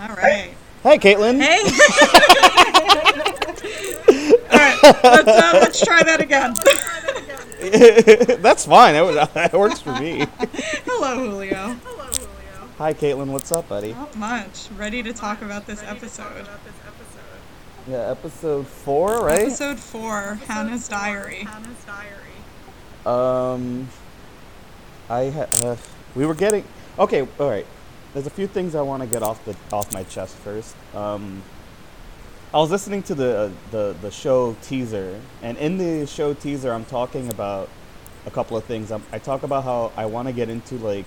All right. Hi, Caitlin. Hey. All right. Let's, uh, let's try that again. That's fine. That, was, that works for me. Hello, Julio. Hello, Julio. Hi, Caitlin. What's up, buddy? Not much. Ready to talk about this episode. Yeah, episode four, right? Episode four, Hannah's Diary. Hannah's diary. Um, I ha- uh, we were getting okay. All right. There's a few things I want to get off the off my chest first. Um, I was listening to the uh, the the show teaser, and in the show teaser, I'm talking about a couple of things. I'm, I talk about how I want to get into like.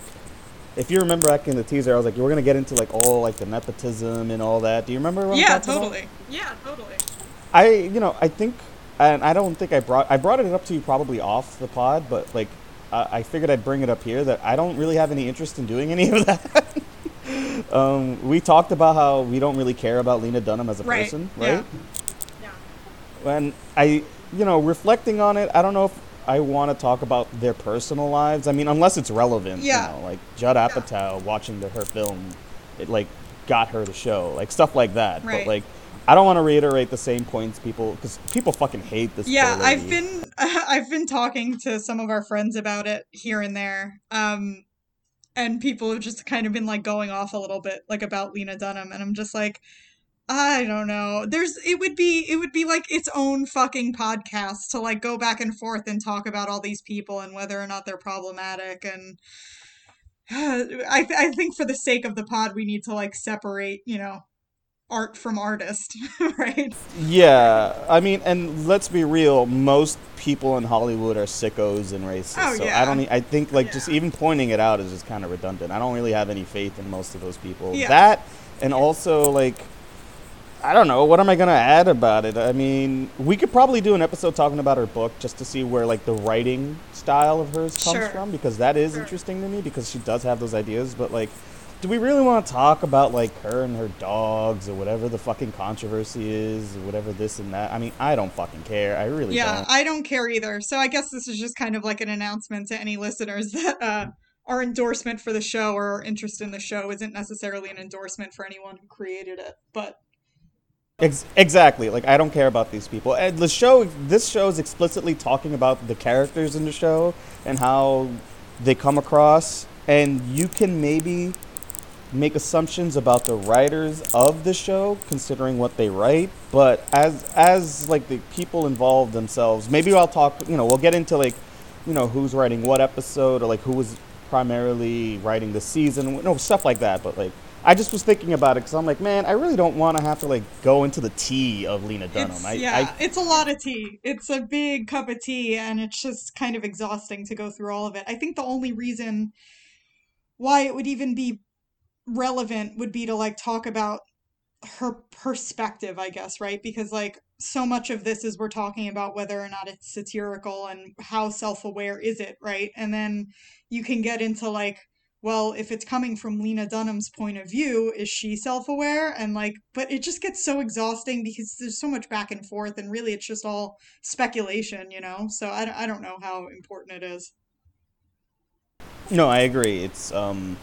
If you remember back in the teaser, I was like, "We're gonna get into like all like the nepotism and all that." Do you remember? Yeah, talking about? totally. Yeah, totally. I, you know, I think, and I don't think I brought I brought it up to you probably off the pod, but like, I figured I'd bring it up here that I don't really have any interest in doing any of that. um, we talked about how we don't really care about Lena Dunham as a Right, person, right? yeah. And I, you know, reflecting on it, I don't know if I want to talk about their personal lives. I mean, unless it's relevant, Yeah. you know, like Judd Apatow watching the, her film, it like got her the show, like stuff like that. Right. But like, I don't want to reiterate the same points people because people fucking hate this. Yeah, I've been I've been talking to some of our friends about it here and there. Um and people have just kind of been like going off a little bit like about Lena Dunham and I'm just like I don't know. There's it would be it would be like its own fucking podcast to like go back and forth and talk about all these people and whether or not they're problematic and I th- I think for the sake of the pod we need to like separate, you know, art from artist, right? Yeah, I mean, and let's be real. Most people in Hollywood are sickos and racist. Oh, so yeah. I don't. I think like just even pointing it out is just kind of redundant. I don't really have any faith in most of those people. Yeah. That and also like. I don't know. What am I gonna add about it? I mean, we could probably do an episode talking about her book just to see where like the writing style of hers comes Sure. from because that is interesting to me because she does have those ideas. But like, do we really want to talk about like her and her dogs or whatever the fucking controversy is or whatever this and that? I mean, I don't fucking care. I really Yeah, don't. I don't care either. So I guess this is just kind of like an announcement to any listeners that uh, our endorsement for the show or our interest in the show isn't necessarily an endorsement for anyone who created it. But Ex- exactly. Like I don't care about these people. And the show, this show is explicitly talking about the characters in the show and how they come across. And you can maybe make assumptions about the writers of the show, considering what they write. But as as like the people involved themselves, maybe I'll talk. You know, we'll get into like, you know, who's writing what episode or like who was primarily writing the season, no stuff like that. But like. I just was thinking about it because I'm like, man, I really don't want to have to like go into the tea of Lena Dunham. it's, I, yeah, I, it's a lot of tea. It's a big cup of tea, and it's just kind of exhausting to go through all of it. I think the only reason why it would even be relevant would be to like talk about her perspective, I guess, right? Because like so much of this is we're talking about whether or not it's satirical and how self-aware is it, right? And then you can get into like well, if it's coming from Lena Dunham's point of view, is she self-aware? And like but it just gets so exhausting because there's so much back and forth and really it's just all speculation, you know? So I, I don't know how important it is. No, I agree. It's um,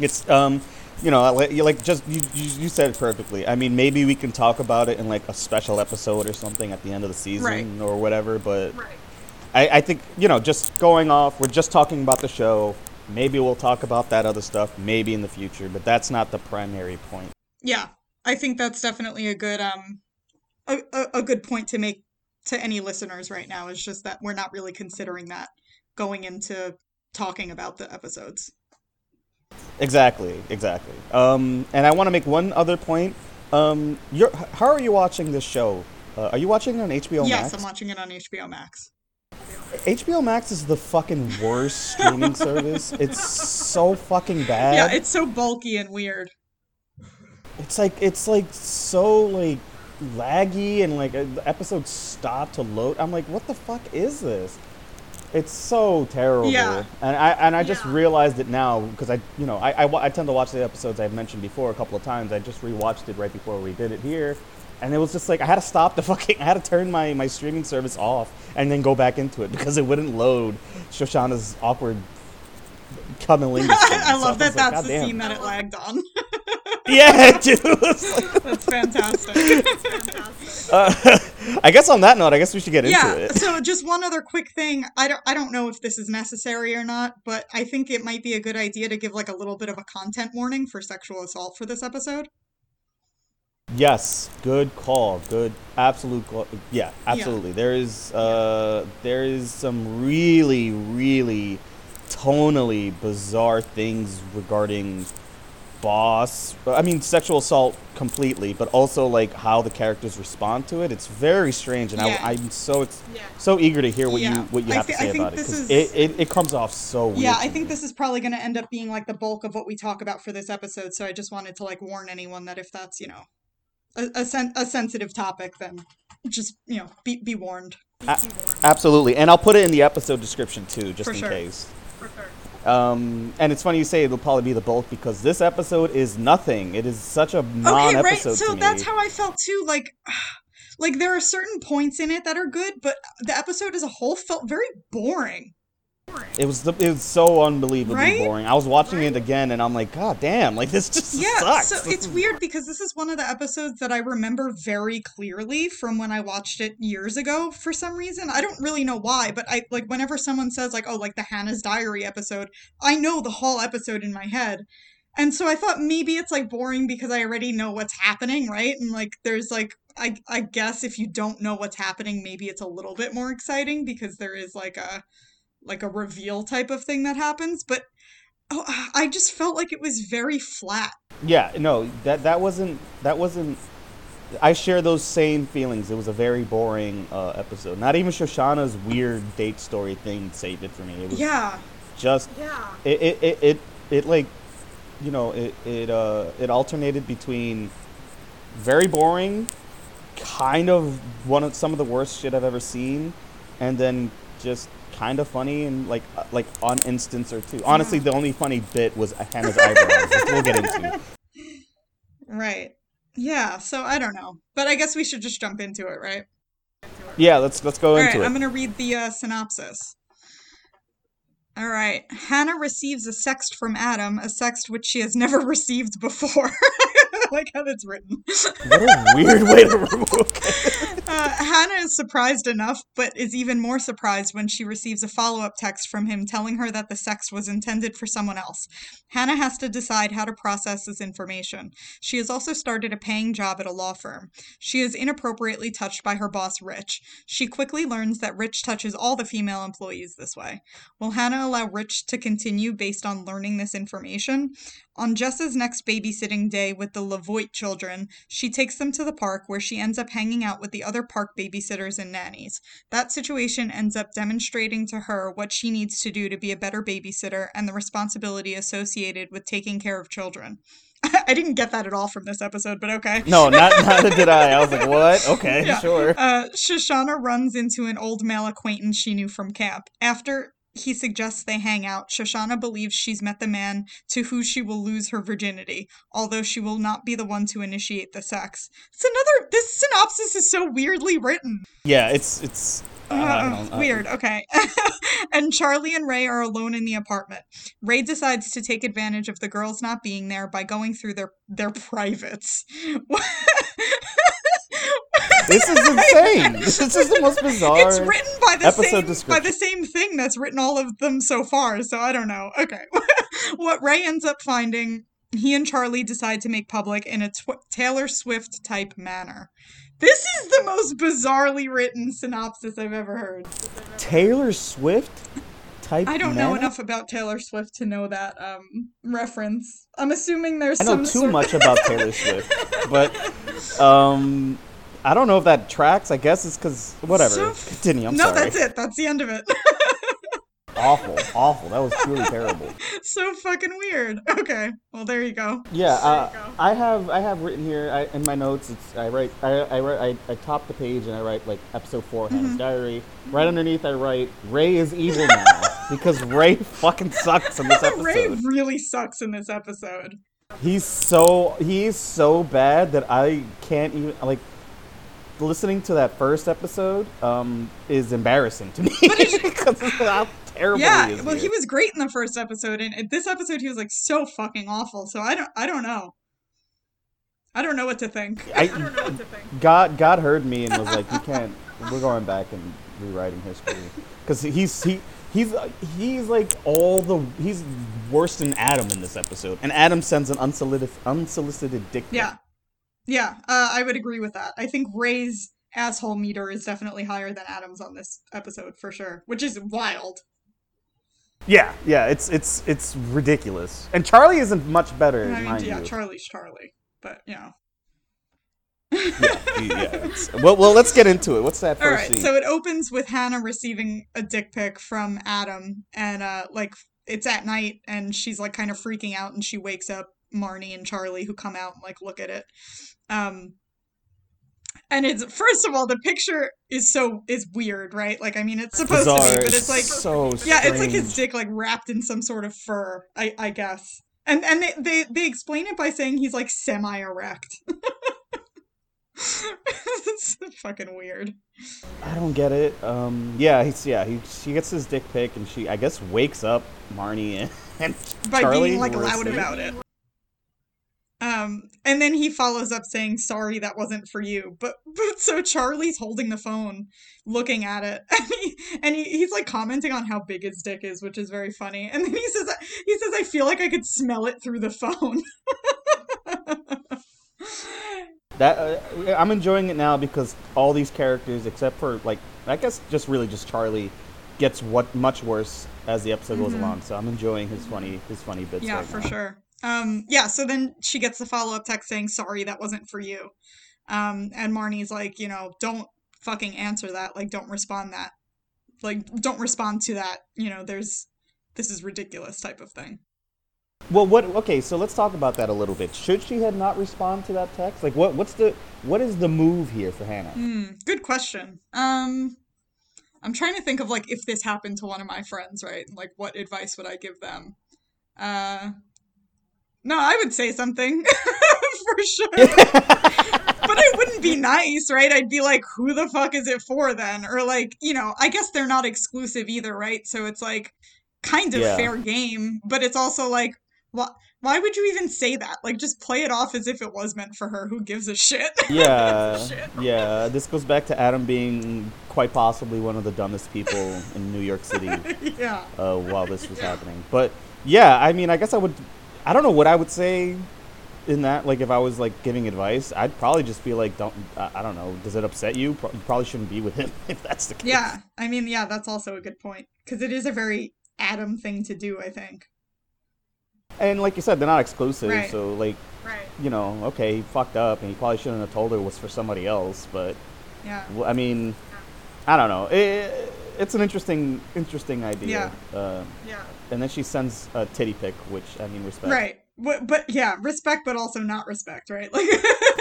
it's um, you know, like, like just you, you you said it perfectly. I mean, maybe we can talk about it in like a special episode or something at the end of the season Right. or whatever. But I, I think you know, just going off, we're just talking about the show. Maybe we'll talk about that other stuff, maybe in the future, but that's not the primary point. Yeah, I think that's definitely a good um a, a, a good point to make to any listeners right now is just that we're not really considering that going into talking about the episodes. Exactly, exactly. Um, and I want to make one other point. Um, you're, how are you watching this show? Uh, are you watching it on HBO Max? yes, Max? I'm watching it on HBO Max. HBO Max is the fucking worst streaming service. It's so fucking bad. Yeah, it's so bulky and weird. it's like it's like so like laggy and like uh, the episodes stop to load. I'm like, what the fuck is this? It's so terrible. Yeah. And I and I just Yeah. realized it now because I you know I, I I tend to watch the episodes I've mentioned before a couple of times. I just rewatched it right before we did it here. And it was just like I had to stop the fucking I had to turn my, my streaming service off and then go back into it because it wouldn't load Shoshana's awkward cunnilingus. I love that that's the damn." scene that it lagged on. yeah, dude. It's like- That's fantastic. uh, I guess on that note, I guess we should get yeah. into it. So just one other quick thing. I don't I don't know if this is necessary or not, but I think it might be a good idea to give like a little bit of a content warning for sexual assault for this episode. Yes, good call. Good, absolute. Call. Yeah, absolutely. There is, uh, there is some really, really tonally bizarre things regarding boss. I mean, sexual assault completely, but also like how the characters respond to it. It's very strange, and Yeah. I, I'm so ex- Yeah. so eager to hear what Yeah. you what you I have thi- to say about it this 'cause is- it, it it comes off so weird. Yeah, I think this is probably going to end up being like the bulk of what we talk about for this episode. So I just wanted to like warn anyone that if that's you know a a, sen- a sensitive topic, then just you know be be warned. A- absolutely, and I'll put it in the episode description too, just For in sure. case. For sure. Um, and it's funny you say it'll probably be the bulk because this episode is nothing. It is such a non-episode Okay, right. So that's how I felt too. Like, like there are certain points in it that are good, but the episode as a whole felt very boring. It was the, it was so unbelievably Right? boring. I was watching it again and I'm like, God damn! Like this just Yeah, sucks. so it's weird because this is one of the episodes that I remember very clearly from when I watched it years ago for some reason. I don't really know why, but I like whenever someone says like, "Oh, like the Hannah's Diary episode," I know the whole episode in my head. And so I thought maybe it's like boring because I already know what's happening, right? And like there's like I I guess if you don't know what's happening, maybe it's a little bit more exciting because there is like a like a reveal type of thing that happens, but oh, I just felt like it was very flat. Yeah, no, that that wasn't that wasn't. I share those same feelings. It was a very boring uh, episode. Not even Shoshana's weird date story thing saved it for me. It was Yeah. just Yeah. it it, it, it, it like you know it it uh it alternated between very boring kind of one of some of the worst shit i've ever seen and then just kind of funny and like uh, like on instance or two honestly the only funny bit was hannah's eyebrows which we'll get into Right. Yeah, so I don't know. But I guess we should just jump into it, right? yeah let's let's go All right, into it I'm to read the uh, synopsis. All right. Hannah receives a sext from Adam, a sext which she has never received before. Like how that's written. what a weird way to remove Uh, Hannah is surprised enough, but is even more surprised when she receives a follow up text from him telling her that the sex was intended for someone else. Hannah has to decide how to process this information. She has also started a paying job at a law firm. She is inappropriately touched by her boss, Rich. She quickly learns that Rich touches all the female employees this way. Will Hannah allow Rich to continue based on learning this information? On Jess's next babysitting day with the LaVoyt children, she takes them to the park where she ends up hanging out with the other park babysitters and nannies. That situation ends up demonstrating to her what she needs to do to be a better babysitter and the responsibility associated with taking care of children. I didn't get that at all from this episode, but okay. no not neither did i i was like what okay Yeah. sure Uh, Shoshana runs into an old male acquaintance she knew from camp. After he suggests they hang out, Shoshana believes she's met the man to who she will lose her virginity, although she will not be the one to initiate the sex. It's another. This synopsis is so weirdly written. yeah it's it's Uh, know, uh, weird. Okay. and Charlie and Ray are alone in the apartment. Ray decides to take advantage of the girls not being there by going through their their privates. this is insane this is the most bizarre It's written by the same by the same thing that's written all of them so far. So I don't know. Okay, what Ray ends up finding, he and Charlie decide to make public in a tw- Taylor Swift type manner. This is the most bizarrely written synopsis I've ever heard. taylor swift type I don't know enough about Taylor Swift to know that um reference. I'm assuming there's I know too sort- much about Taylor Swift, but um, I don't know if that tracks. I guess it's because whatever. So- Continue. I'm no, sorry. that's it. That's the end of it. Awful, awful. That was truly terrible. so fucking weird. Okay, well there you go. Yeah, uh, you go. I have I have written here I, in my notes. It's I write I I write I, I top the page and I write like episode 4 Mm-hmm. Hannah's diary. Right underneath I write Ray is evil now because Ray fucking sucks in this episode. Ray really sucks in this episode. He's so he's so bad that I can't even like listening to that first episode um is embarrassing to me because of how terrible Yeah, he is. well, here. he was great in the first episode, and in this episode he was like so fucking awful. So I don't, I don't know. I don't know what to think. I, I don't know what to think. God, God heard me and was like, "You can't. We're going back and rewriting history." Because he's he he's he's like all the he's worse than Adam in this episode, and Adam sends an unsolicited unsolicited dick. Yeah, yeah, uh, I would agree with that. I think Ray's asshole meter is definitely higher than Adam's on this episode for sure, which is wild. yeah, yeah. It's it's it's ridiculous, and Charlie isn't much better, I mean, mind yeah, you. Charlie's Charlie, but you know. yeah, yeah. well, well, let's get into it. What's that All first right, scene? so it opens with Hannah receiving a dick pic from Adam, and uh, like it's at night, and she's like kind of freaking out, and she wakes up Marnie and Charlie, who come out and like look at it. Um, and it's first of all, the picture is so is weird, right? Like, I mean, it's supposed to be, but it's like so yeah, it's like his dick like wrapped in some sort of fur, I I guess. And and they they, they explain it by saying he's like semi erect. it's fucking weird. I don't get it. Um, yeah, he's yeah. He she gets his dick pic, and she I guess wakes up Marnie and, and by Charlie being like loud about it. Um, and then he follows up saying, "Sorry, that wasn't for you." But but so Charlie's holding the phone, looking at it, and he and he, he's like commenting on how big his dick is, which is very funny. And then he says, "He says I feel like I could smell it through the phone." That uh, I'm enjoying it now because all these characters, except for like I guess just really just Charlie, gets what much worse as the episode goes along. So I'm enjoying his funny his funny bits. Mm-hmm. yeah, right for now. sure. Um, yeah. So then she gets the follow up text saying, "Sorry, that wasn't for you." Um, and Marnie's like, you know, don't fucking answer that. Like, don't respond that. Like, don't respond to that. You know, there's this is ridiculous type of thing. Well, what? Okay, so let's talk about that a little bit. Should she had not respond to that text? Like, what? What's the? What is the move here for Hannah? Hmm, good question. Um, I'm trying to think of like if this happened to one of my friends, right? Like, what advice would I give them? Uh, no, I would say something for sure. but I wouldn't be nice, right? I'd be like, who the fuck is it for then? Or like, you know, I guess they're not exclusive either, right? So it's like kind of Yeah. fair game, but it's also like, why, why would you even say that? Like, just play it off as if it was meant for her. Who gives a shit? Yeah, Shit. yeah. This goes back to Adam being quite possibly one of the dumbest people in New York City yeah. uh, while this was happening. But yeah, I mean, I guess I would. I don't know what I would say in that. Like, if I was like giving advice, I'd probably just be like, "Don't." I, don't know. Does it upset you? Pro- You probably shouldn't be with him if that's the case. Yeah. I mean, yeah, that's also a good point. Because it is a very Adam thing to do, I think. And like you said, they're not exclusive. Right. So like, Right. you know, okay, he fucked up, and he probably shouldn't have told her it was for somebody else. But Yeah. Well, I mean, I don't know. It, it's an interesting, interesting idea. Uh, Yeah. And then she sends a titty pic, which I mean, respect. Right. But, but yeah, respect, but also not respect, right? Like.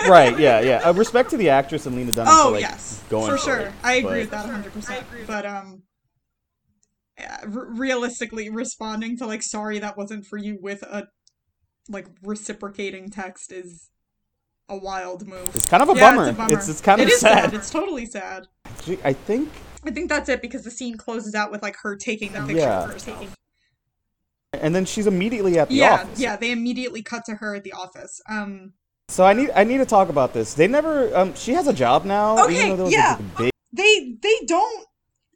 Right. Yeah. Yeah. Uh, respect to the actress and Lena Dunham. Oh for, like, yes, going for for sure. it, I agree but- with that 100. percent But um, yeah, r- realistically, responding to like "sorry, that wasn't for you" with a like reciprocating text is a wild move. It's kind of a Yeah, bummer. It's, a bummer. It's it's kind of It is sad. It's totally sad. I think, I think that's it because the scene closes out with like her taking the picture Yeah. of herself. And then she's immediately at the Yeah, office. yeah. They immediately cut to her at the office. Um, So I need I need to talk about this. They never. Um, she has a job now. Okay, yeah. big they they don't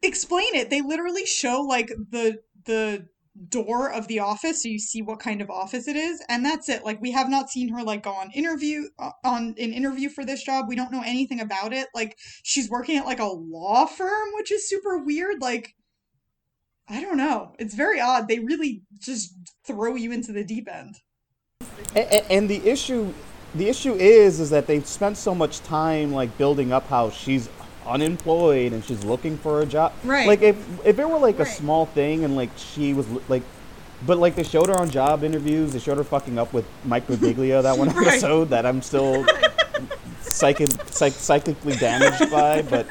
explain it. They literally show like the the door of the office so you see what kind of office it is and that's it. Like we have not seen her like go on interview uh, on an interview for this job. We don't know anything about it. Like she's working at like a law firm, which is super weird. Like I don't know. It's very odd. They really just throw you into the deep end. and, and the issue the issue is is that they've spent so much time like building up how she's unemployed and she's looking for a job Right. like if if it were like a small thing and like she was like but like they showed her on job interviews they showed her fucking up with mike Birbiglia that one Right. episode that i'm still psychic, psych, psychically damaged by but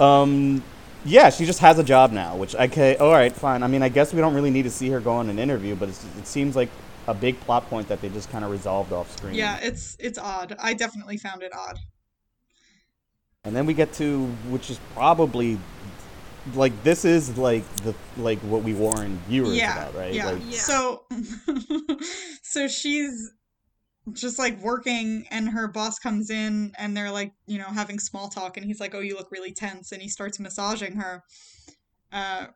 um yeah she just has a job now which okay all right fine i mean i guess we don't really need to see her go on an interview but it's, it seems like a big plot point that they just kind of resolved off screen Yeah, it's it's odd. I definitely found it odd. and then we get to which is probably like this is like the like what we warned viewers yeah, about right Yeah. like So, so she's just like working and her boss comes in and they're like you know having small talk and he's like oh you look really tense and he starts massaging her uh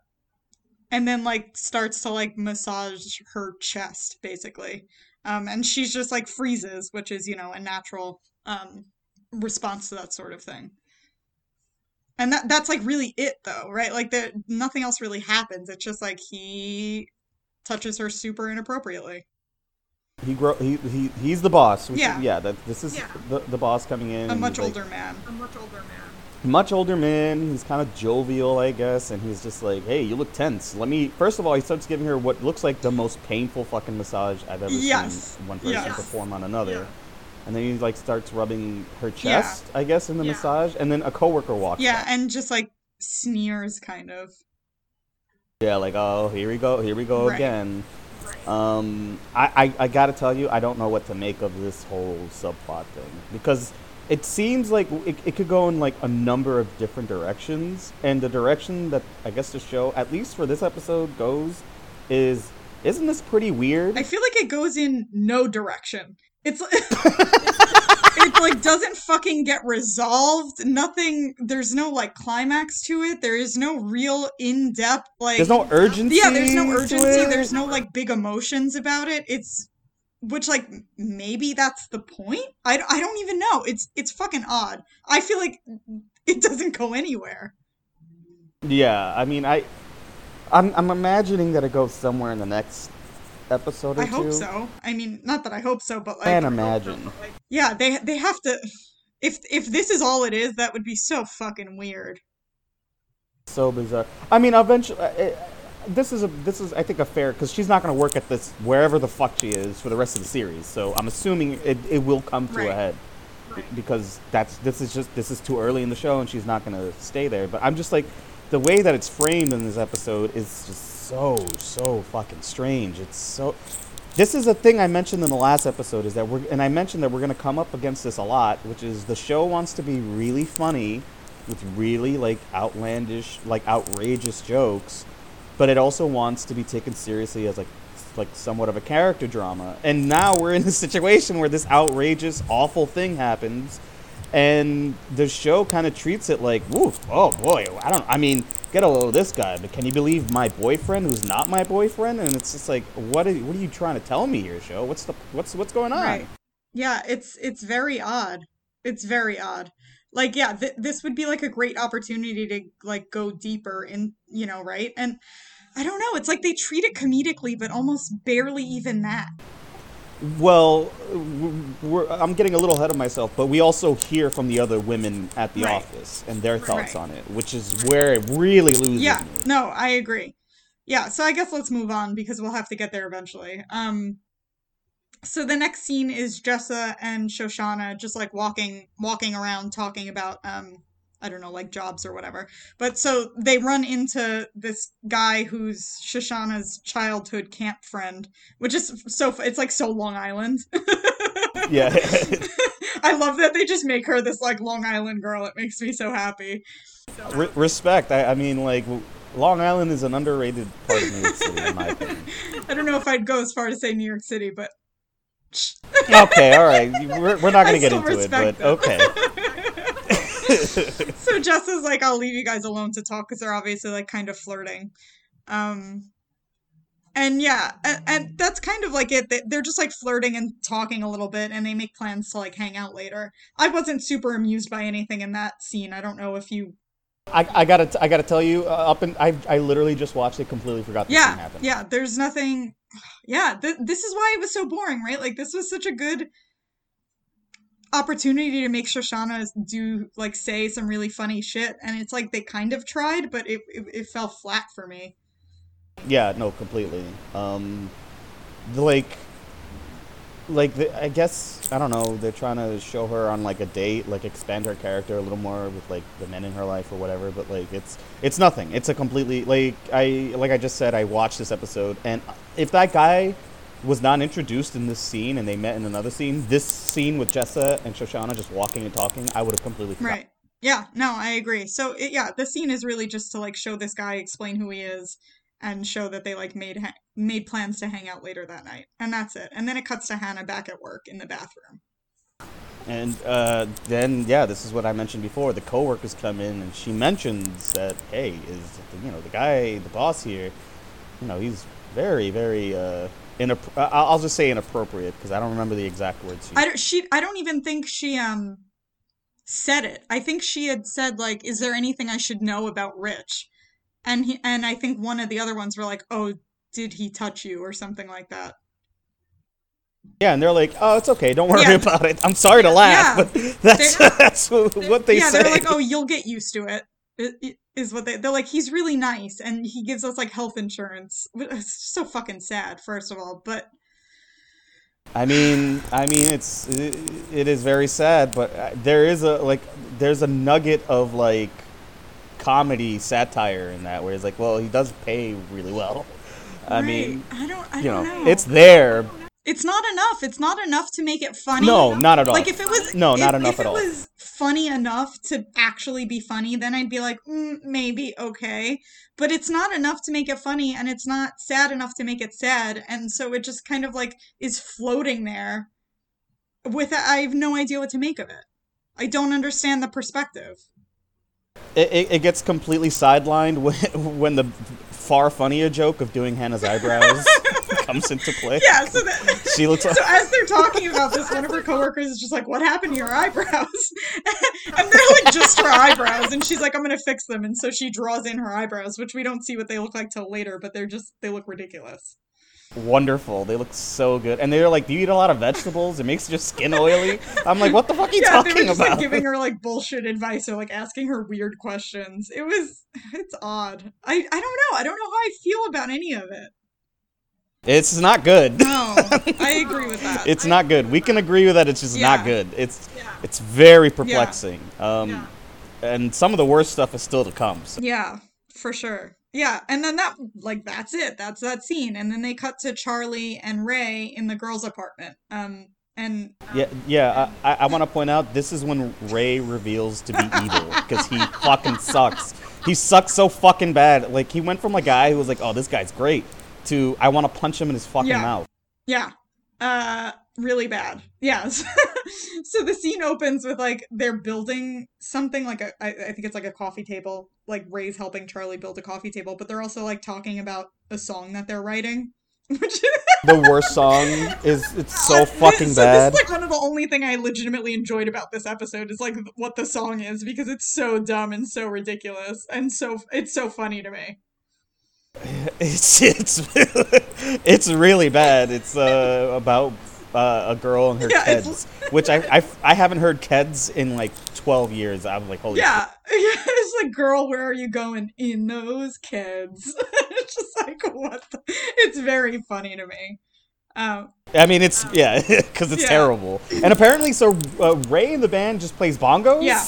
and then like starts to like massage her chest basically um and she's just like freezes which is you know a natural um response to that sort of thing. And that that's like really it though right? Like that nothing else really happens. It's just like he touches her super inappropriately He grow he, he he's the boss. We Yeah. should- yeah. That this is Yeah. the, the boss coming in. a much he's, like, older man a much older man much older man. He's kind of jovial, I guess, and he's just like, "Hey, you look tense. Let me." First of all, he starts giving her what looks like the most painful fucking massage I've ever Yes. seen one person Yes. perform on another. Yeah. And then he like starts rubbing her Yeah. chest, I guess, in the Yeah. massage, and then a coworker walks. yeah up. and just like sneers kind of Yeah, like, oh, here we go, here we go Right. again. Um, I, I, I gotta tell you, I don't know what to make of this whole subplot thing because it seems like it, it could go in like a number of different directions, and the direction that I guess the show, at least for this episode, goes is isn't this pretty weird? I feel like it goes in no direction. It's it like doesn't fucking get resolved. Nothing. There's no like climax to it. There is no real in depth like. There's no urgency. yeah. There's no urgency. There's no like big emotions about it. It's which like maybe that's the point. I, I don't even know. It's it's fucking odd. I feel like it doesn't go anywhere. Yeah, I mean, I, I'm, I'm imagining that it goes somewhere in the next episode or I two. hope so. I mean, not that I hope so, but like Can't imagine. Yeah, they they have to. If if this is all it is, that would be so fucking weird. so bizarre. I mean, eventually, uh, uh, this is a this is I think a fair because she's not going to work at this wherever the fuck she is for the rest of the series. So I'm assuming it, it will come to Right. a head because that's this is just this is too early in the show and she's not going to stay there. But I'm just like the way that it's framed in this episode is just so so fucking strange. It's so. This is a thing I mentioned in the last episode is that we're and I mentioned that we're going to come up against this a lot, which is the show wants to be really funny with really like outlandish, like outrageous jokes, but it also wants to be taken seriously as like like somewhat of a character drama. And now we're in a situation where this outrageous, awful thing happens, and the show kind of treats it like, "Woof, oh boy, I don't. I mean, get a load of this guy, but can you believe my boyfriend who's not my boyfriend?" And it's just like, what are what are you trying to tell me here, show? What's the what's what's going on? Right. Yeah, it's it's very odd. It's very odd. Like yeah, th- this would be like a great opportunity to like go deeper in, you know, right? And I don't know, it's like they treat it comedically but almost barely even that. Well, we're, I'm getting a little ahead of myself, but we also hear from the other women at the Right. office and their thoughts Right. on it, which is where it really loses Yeah, me. no, I agree. Yeah, so I guess let's move on because we'll have to get there eventually. Um so the next scene is Jessa and Shoshana just like walking walking around talking about um I don't know, like jobs or whatever. But so they run into this guy who's Shoshana's childhood camp friend, which is so it's like so Long Island. Yeah. I love that they just make her this like Long Island girl. It makes me so happy. Re- respect. I, I mean, like, Long Island is an underrated part of New York City, in my opinion. I don't know if I'd go as far to say New York City, but Okay, all right. We're, we're not going to get into it, but okay. so Jess is like, I'll leave you guys alone to talk because they're obviously like kind of flirting. Um, and yeah, and, and that's kind of like it. They- They're just like flirting and talking a little bit, and they make plans to like hang out later. I wasn't super amused by anything in that scene. I don't know if you. I, I gotta, I gotta tell you, uh, up and I, I literally just watched it, completely forgot this thing Yeah, happened. yeah. There's nothing. Yeah, th- this is why it was so boring, right? Like this was such a good opportunity to make Shoshana do like say some really funny shit, and it's like they kind of tried, but it it, it fell flat for me. Yeah, no, completely. Um, like, like the, I guess I don't know. They're trying to show her on like a date, like expand her character a little more with like the men in her life or whatever. But like, it's it's nothing. It's a completely like I like I just said. I watched this episode, and if that guy was not introduced in this scene and they met in another scene, this scene with Jessa and Shoshana just walking and talking, I would have completely forgotten. Right. Yeah, no, I agree. So, it, yeah, the scene is really just to like show this guy, explain who he is, and show that they like made ha- made plans to hang out later that night, and that's it. And then it cuts to Hannah back at work in the bathroom. And uh, then, yeah, this is what I mentioned before. The coworkers come in, and she mentions that, hey, is you know the guy, the boss here, you know, he's very, very uh, inapp- uh, I'll just say inappropriate because I don't remember the exact words. She I don't, she I don't even think she um said it. I think she had said like, "Is there anything I should know about Rich?" And he and I think one of the other ones were like, "Oh, did he touch you?" or something like that. Yeah, and they're like, "Oh, it's okay. Don't worry Yeah. about it." I'm sorry to laugh, Yeah. but that's They're- that's what they yeah, say. they're like, "Oh, you'll get used to it." Is what they they're like. He's really nice, and he gives us like health insurance. It's so fucking sad, first of all, but I mean, I mean, it's it, it is very sad, but uh, there is a like there's a nugget of like comedy satire in that where it's like, well, he does pay really well. I right. mean, I don't, I you don't know, know. it's there. It's not enough. It's not enough to make it funny. No, not at all. Like if it was No, if- not enough if at all. If it was funny enough to actually be funny, then I'd be like, mm, maybe okay. But it's not enough to make it funny, and it's not sad enough to make it sad, and so it just kind of like is floating there. With I have no idea what to make of it. I don't understand the perspective. It, it, it gets completely sidelined when when the far funnier joke of doing Hannah's eyebrows comes into play. Yeah, so that She looks like so as they're talking about this, one of her coworkers is just like, "What happened to your eyebrows?" and they're like, "Just her eyebrows." And she's like, "I'm gonna fix them." And so she draws in her eyebrows, which we don't see what they look like till later, but they're just they look ridiculous. wonderful. They look so good, and they're like, "Do you eat a lot of vegetables? It makes your skin oily." I'm like, "What the fuck are you yeah, they talking were just about?" like giving her like bullshit advice or like asking her weird questions. It was it's odd. I I don't know. I don't know how I feel about any of it. It's not good. No, I agree with that. It's not good. We can agree with that. It's just Yeah. not good. It's it's very perplexing. Um, Yeah. and some of the worst stuff is still to come. So. Yeah, for sure. Yeah, and then that like that's it. That's that scene, and then they cut to Charlie and Ray in the girls' apartment. Um, and Yeah, yeah. I, I, I want to point out this is when Ray reveals to be evil because he fucking sucks. He sucks so fucking bad. Like he went from a guy who was like, "Oh, this guy's great," to I want to punch him in his fucking Yeah. mouth. yeah, uh, really bad. Yes. so the scene opens with like they're building something like a I, I think it's like a coffee table. Like Ray's helping Charlie build a coffee table, but they're also like talking about a song that they're writing. Which The worst song is it's so fucking so bad. This is like one of the only thing I legitimately enjoyed about this episode is like what the song is because it's so dumb and so ridiculous and so it's so funny to me. It's it's it's really bad. It's uh, about uh, a girl and her Yeah, kids, which I, I I haven't heard kids in like twelve years. I'm like, holy Yeah, yeah. it's like, girl, where are you going in those kids? it's just like what? The... It's very funny to me. Um. I mean, it's yeah, because it's Yeah. terrible. And apparently, so uh, Ray in the band just plays bongos. yeah,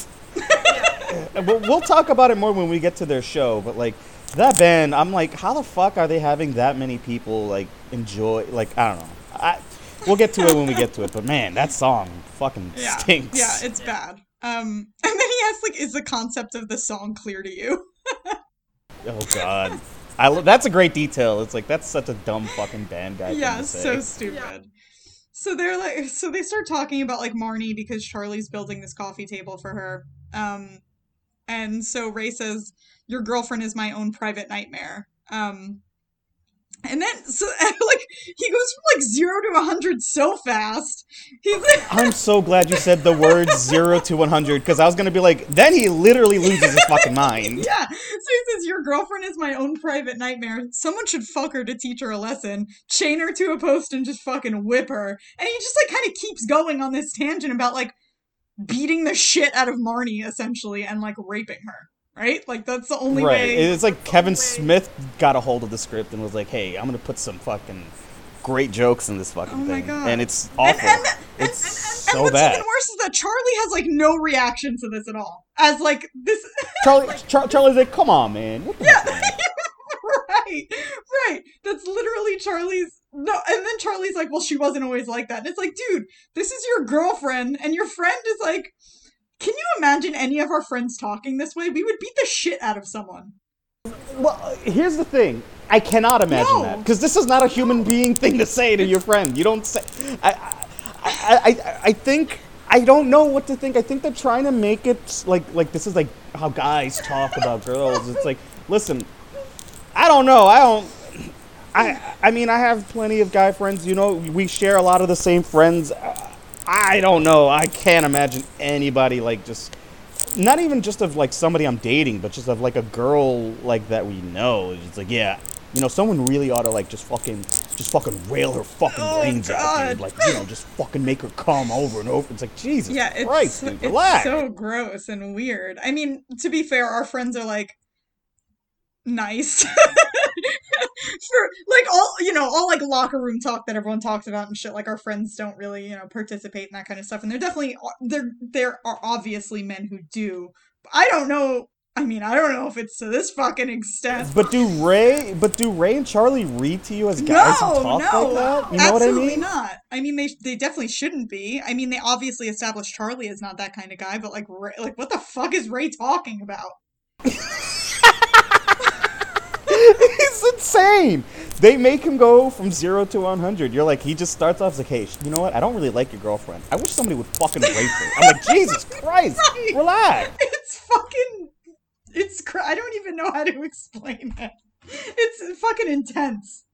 Uh, We'll, we'll talk about it more when we get to their show, but like that band, I'm like, how the fuck are they having that many people like enjoy? Like, I don't know. I, we'll get to it when we get to it, but man, that song fucking yeah, stinks. yeah, it's bad. Um, and then he asks like, "Is the concept of the song clear to you?" oh god, I lo- that's a great detail. It's like that's such a dumb fucking band guy. thing yeah, to say. so stupid. So they're like, so they start talking about like Marnie because Charlie's building this coffee table for her. Um, and so Ray says, "Your girlfriend is my own private nightmare." Um, and then so like he goes from like zero to a hundred so fast. He's like, I'm so glad you said the words zero to 100 because I was gonna be like, then he literally loses his fucking mind. yeah. So he says, Your girlfriend is my own private nightmare. Someone should fuck her to teach her a lesson, chain her to a post, and just fucking whip her. And he just like kind of keeps going on this tangent about like beating the shit out of Marnie essentially and like raping her. Right? Like that's the only way. right. way. It's like Kevin Smith got a hold of the script and was like, hey, I'm gonna put some fucking great jokes in this fucking Oh my thing, God. and it's awful. and, and, it's and so what's bad. even worse is that Charlie has like no reaction to this at all. As like this Charlie, Char- Charlie's like, come on, man. Yeah. man?" right, right. That's literally Charlie's. No, and then Charlie's like, "Well, she wasn't always like that." And it's like, dude, this is your girlfriend, and your friend is like, "Can you imagine any of our friends talking this way? We would beat the shit out of someone." Well, here's the thing. I cannot imagine No. that because this is not a human being thing to say to your friend. You don't say. I, I, I, I, I think I don't know what to think. I think they're trying to make it like like this is like how guys talk about girls. It's like, listen, I don't know. I don't. I I mean, I have plenty of guy friends. You know, we share a lot of the same friends. I don't know. I can't imagine anybody like just not even just of like somebody I'm dating, but just of like a girl like that we know. It's like, yeah, you know, someone really ought to like just fucking, just fucking rail her fucking Oh, brains out, dude. Like, you know, just fucking make her come over and over. It's like, Jesus Yeah, it's, Christ, dude, it's relax. so gross and weird. I mean, to be fair, our friends are like nice. For like all you know, all like locker room talk that everyone talks about and shit. Like our friends don't really you know participate in that kind of stuff, and they're definitely there. There are obviously men who do. I don't know. I mean, I don't know if it's to this fucking extent. but do Ray, but do Ray and Charlie read to you as guys who no, talk no, like that? You know what I absolutely mean? not. I mean, they they definitely shouldn't be. I mean, they obviously established Charlie is not that kind of guy, but like, Ray, like, what the fuck is Ray talking about? Insane. They make him go from zero to 100. You're like, he just starts off as like, hey, you know what? I don't really like your girlfriend. I wish somebody would fucking rape her. I'm like, Jesus Christ, Right. relax. It's fucking. It's. Cr- I don't even know how to explain it. It's fucking intense.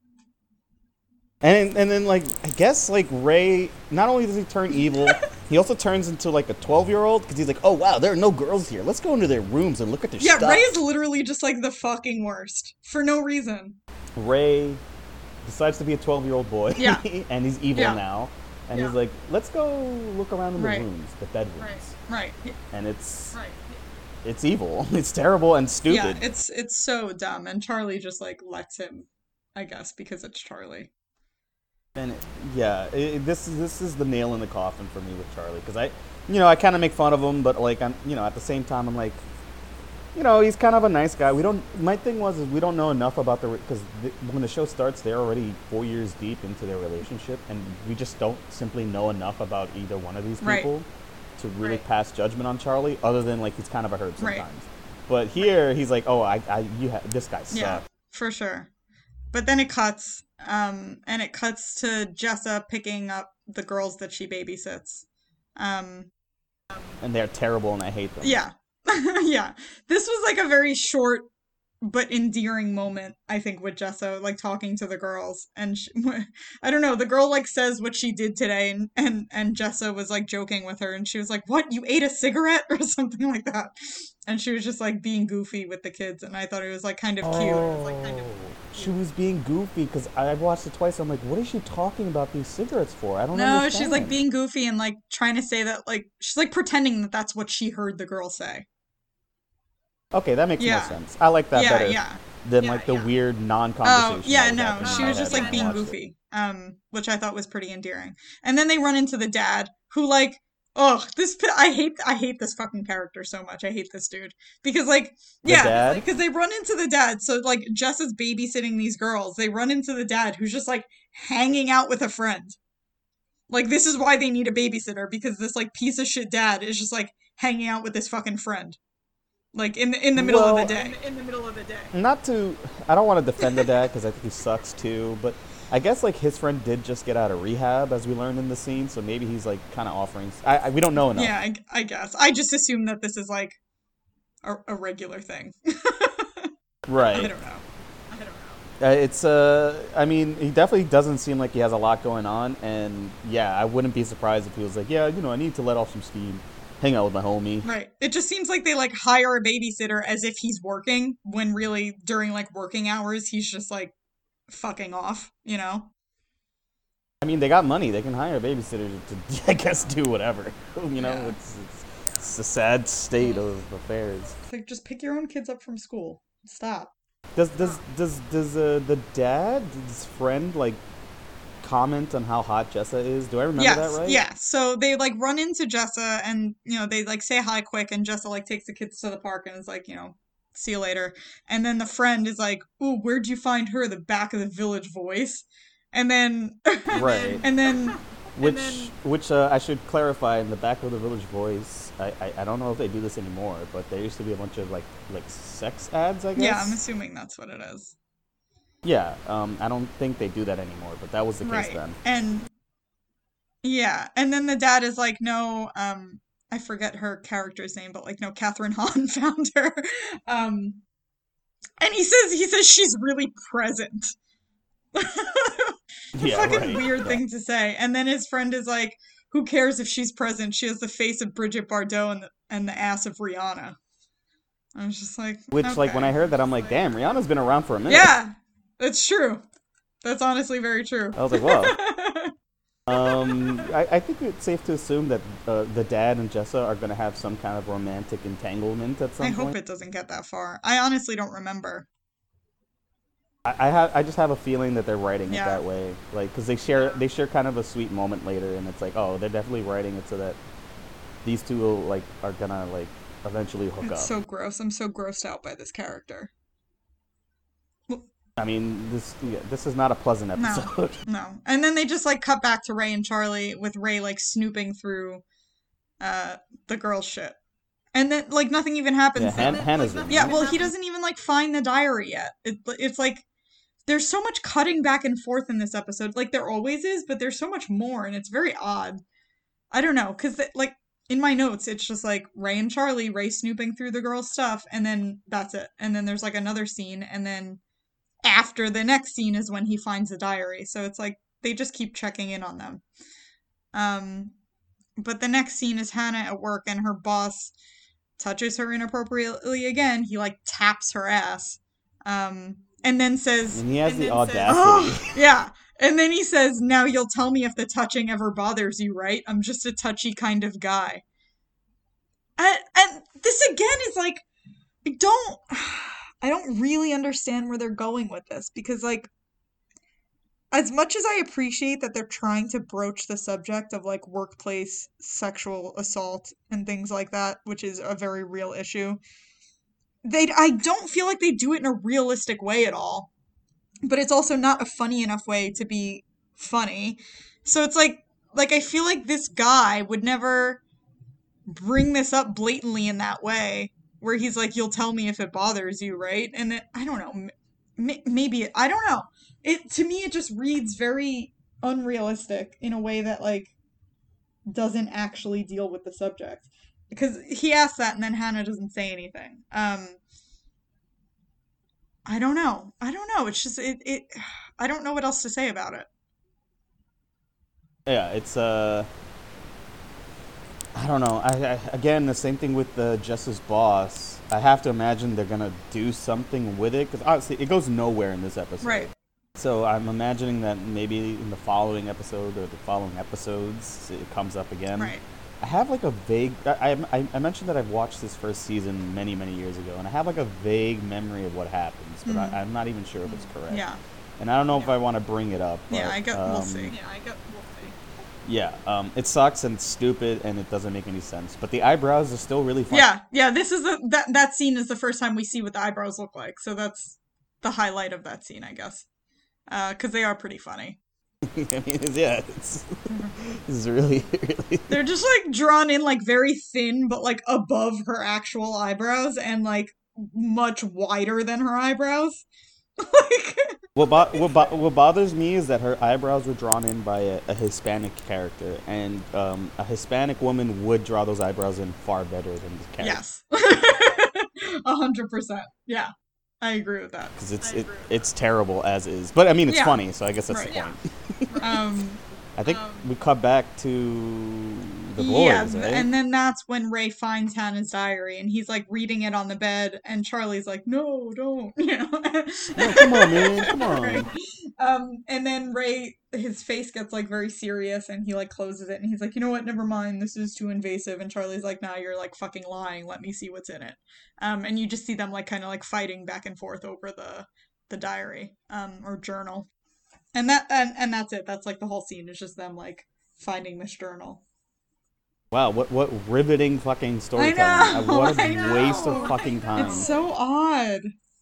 And and then like, I guess like Ray, not only does he turn evil, he also turns into like a 12 year old because he's like, oh wow, there are no girls here. Let's go into their rooms and look at their Yeah, stuff. Ray is literally just like the fucking worst for no reason. Ray decides to be a 12 year old boy. Yeah. and he's evil Yeah. now. And Yeah. he's like, let's go look around in the Right. rooms, the bedrooms. Right. Right. And it's Right. it's evil. It's terrible and stupid. Yeah, it's it's so dumb, and Charlie just like lets him, I guess, because it's Charlie. And it, yeah, it, this is this is the nail in the coffin for me with Charlie because I, you know, I kind of make fun of him, but like I'm, you know, at the same time I'm like, you know, he's kind of a nice guy. We don't. My thing was is we don't know enough about the because when the show starts, they're already four years deep into their relationship, and we just don't simply know enough about either one of these Right. people to really Right. pass judgment on Charlie. Other than like he's kind of a herb Right. sometimes. But here he's like, oh, I, I, you, ha- this guy sucks. Yeah, for sure. But then it cuts, um, and it cuts to Jessa picking up the girls that she babysits. Um, and they're terrible, and I hate them. yeah, yeah. This was like a very short but endearing moment, I think, with Jessa, like talking to the girls, and she, I don't know. The girl like says what she did today, and and and Jessa was like joking with her, and she was like, "What? You ate a cigarette or something like that?" And she was just like being goofy with the kids, and I thought it was like kind of cute. It was, like, kind of Oh, she was being goofy because I watched it twice. I'm like, what is she talking about these cigarettes for? I don't know. No, she's like being goofy and like trying to say that like she's like pretending that that's what she heard the girl say. Okay, that makes Yeah. more sense. I like that yeah, better yeah. than Yeah, like the weird non-conversation. Oh, yeah, no. She was just like being it. goofy. Um which I thought was pretty endearing. And then they run into the dad who like Oh, this I hate I hate this fucking character so much. I hate this dude because like The yeah, dad? because they run into the dad. So like Jess is babysitting these girls. They run into the dad who's just like hanging out with a friend. Like this is why they need a babysitter because this like piece of shit dad is just like hanging out with this fucking friend. Like in the in the middle of the day. In the middle of the day. Not to, I don't want to defend the dad because I think he sucks too. But I guess like his friend did just get out of rehab, as we learned in the scene. So maybe he's like kind of offering. I, I we don't know enough. Yeah, I, I guess. I just assume that this is like a, a regular thing. Right. I don't know. I don't know. Uh, it's uh, I mean, he definitely doesn't seem like he has a lot going on, and yeah, I wouldn't be surprised if he was like, yeah, you know, I need to let off some steam, hang out with my homie. Right. It just seems like they like hire a babysitter as if he's working when really during like working hours he's just like fucking off, you know? I mean, they got money; they can hire a babysitter to, I guess, do whatever. You know, Yeah. it's, it's it's a sad state of affairs. It's like just pick your own kids up from school. Stop. Does does does does uh, the dad, his friend, like comment on how hot Jessa is? Do I remember yes, that right? yeah. So they like run into Jessa and you know they like say hi quick and Jessa like takes the kids to the park and is like you know see you later. And then the friend is like, "Ooh, where'd you find her?" The back of the village voice. And then Right. and then Which, then- which uh, I should clarify in the back of the village voice. I, I, I don't know if they do this anymore, but there used to be a bunch of like like sex ads. I guess. Yeah, I'm assuming that's what it is. Yeah. Um, I don't think they do that anymore, but that was the case right. then. And yeah, and then the dad is like, no, um, I forget her character's name, but like, no, Kathryn Hahn found her. Um, and he says he says she's really present. Yeah, fucking right, weird thing to say. And then his friend is like, "Who cares if she's present? She has the face of Brigitte Bardot and the, and the ass of Rihanna." I was just like, Which, like, when I heard that, I'm like, damn, Rihanna's been around for a minute. yeah, that's true. That's honestly very true. I was like, whoa. um, I, I think it's safe to assume that uh, the dad and Jessa are going to have some kind of romantic entanglement at some I point. I hope it doesn't get that far. I honestly don't remember. I, I have I just have a feeling that they're writing Yeah. it that way, like because they share they share kind of a sweet moment later, and it's like oh they're definitely writing it so that these two will like are gonna like eventually hook It's up. so gross. I'm so grossed out by this character. I mean this yeah, this is not a pleasant episode. No. And then they just like cut back to Ray and Charlie with Ray like snooping through uh the girl's shit. And then like nothing even happens. yeah, Han- then. Hannah's room. Yeah, well, he doesn't even like find the diary yet. It, it's like there's so much cutting back and forth in this episode. Like there always is, but there's so much more, and it's very odd. I don't know, because like in my notes, it's just like Ray and Charlie, Ray snooping through the girl's stuff, and then that's it. And then there's like another scene, and then after the next scene is when he finds the diary. So it's like they just keep checking in on them. Um, but the next scene is Hannah at work, and her boss touches her inappropriately again. He like taps her ass. Um and then says and he has and the audacity. says, "Oh," yeah. And then he says, "Now you'll tell me if the touching ever bothers you, right? I'm just a touchy kind of guy." And and this again is like I don't I don't really understand where they're going with this because like as much as I appreciate that they're trying to broach the subject of like workplace sexual assault and things like that, which is a very real issue, they I don't feel like they do it in a realistic way at all. But it's also not a funny enough way to be funny. So it's like like I feel like this guy would never bring this up blatantly in that way where he's like you'll tell me if it bothers you, right? And I don't know, m- maybe I don't know. It to me it just reads very unrealistic in a way that like doesn't actually deal with the subject. Because he asks that and then hannah doesn't say anything. Um i don't know. I don't know. It's just it, it i don't know what else to say about it. Yeah, it's uh I don't know. I, I again the same thing with the Justice Boss. I have to imagine they're gonna do something with it because obviously it goes nowhere in this episode. right So I'm imagining that maybe in the following episode or the following episodes it comes up again. right I have like a vague. I, I, I mentioned that I've watched this first season many many years ago, and I have like a vague memory of what happens, but Mhm. I, I'm not even sure if it's correct. yeah And I don't know if I want to bring it up. yeah but, i get we'll um, see yeah i get we'll see Yeah, um, it sucks and it's stupid and it doesn't make any sense. But the eyebrows are still really fun. yeah yeah this is the that that scene is the first time we see what the eyebrows look like so that's the highlight of that scene i guess uh because they are pretty funny I mean, yeah, it's this is really really. They're just like drawn in like very thin, but like above her actual eyebrows and like much wider than her eyebrows. Like, What, bo- what, bo- what bothers me is that her eyebrows were drawn in by a, a Hispanic character, and um, a Hispanic woman would draw those eyebrows in far better than this character. yes. A hundred percent. Yeah. I agree with that. because it's it, agree with it's terrible as is. But I mean, it's Yeah. funny, so I guess that's Right. the point. Um, I think Um, we cut back to the yeah, boys, right? and then that's when Ray finds Hannah's diary and he's like reading it on the bed and Charlie's like, No, don't you know No, come on, man, come on. Right. Um and then Ray his face gets like very serious and he like closes it and he's like, You know what, never mind, this is too invasive and Charlie's like, Nah, you're like fucking lying, let me see what's in it. Um and you just see them like kinda like fighting back and forth over the the diary, um, or journal. And that and, and that's it. That's like the whole scene is just them like finding this journal. Wow, what what riveting fucking storytelling! what a waste of fucking time. It's so odd,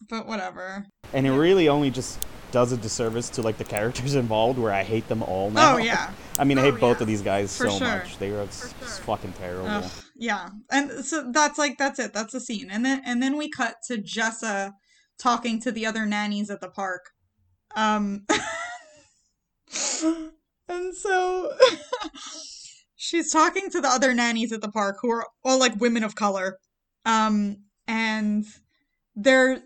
but whatever. and it really only just does a disservice to like the characters involved, where I hate them all now. Oh yeah. I mean, I hate Oh, both yeah. of these guys For so sure. much. They are s- s- fucking terrible. Ugh, yeah, and so that's like that's it. That's the scene, and then and then we cut to Jessa talking to the other nannies at the park. Um, and so she's talking to the other nannies at the park who are all like women of color. Um, and they're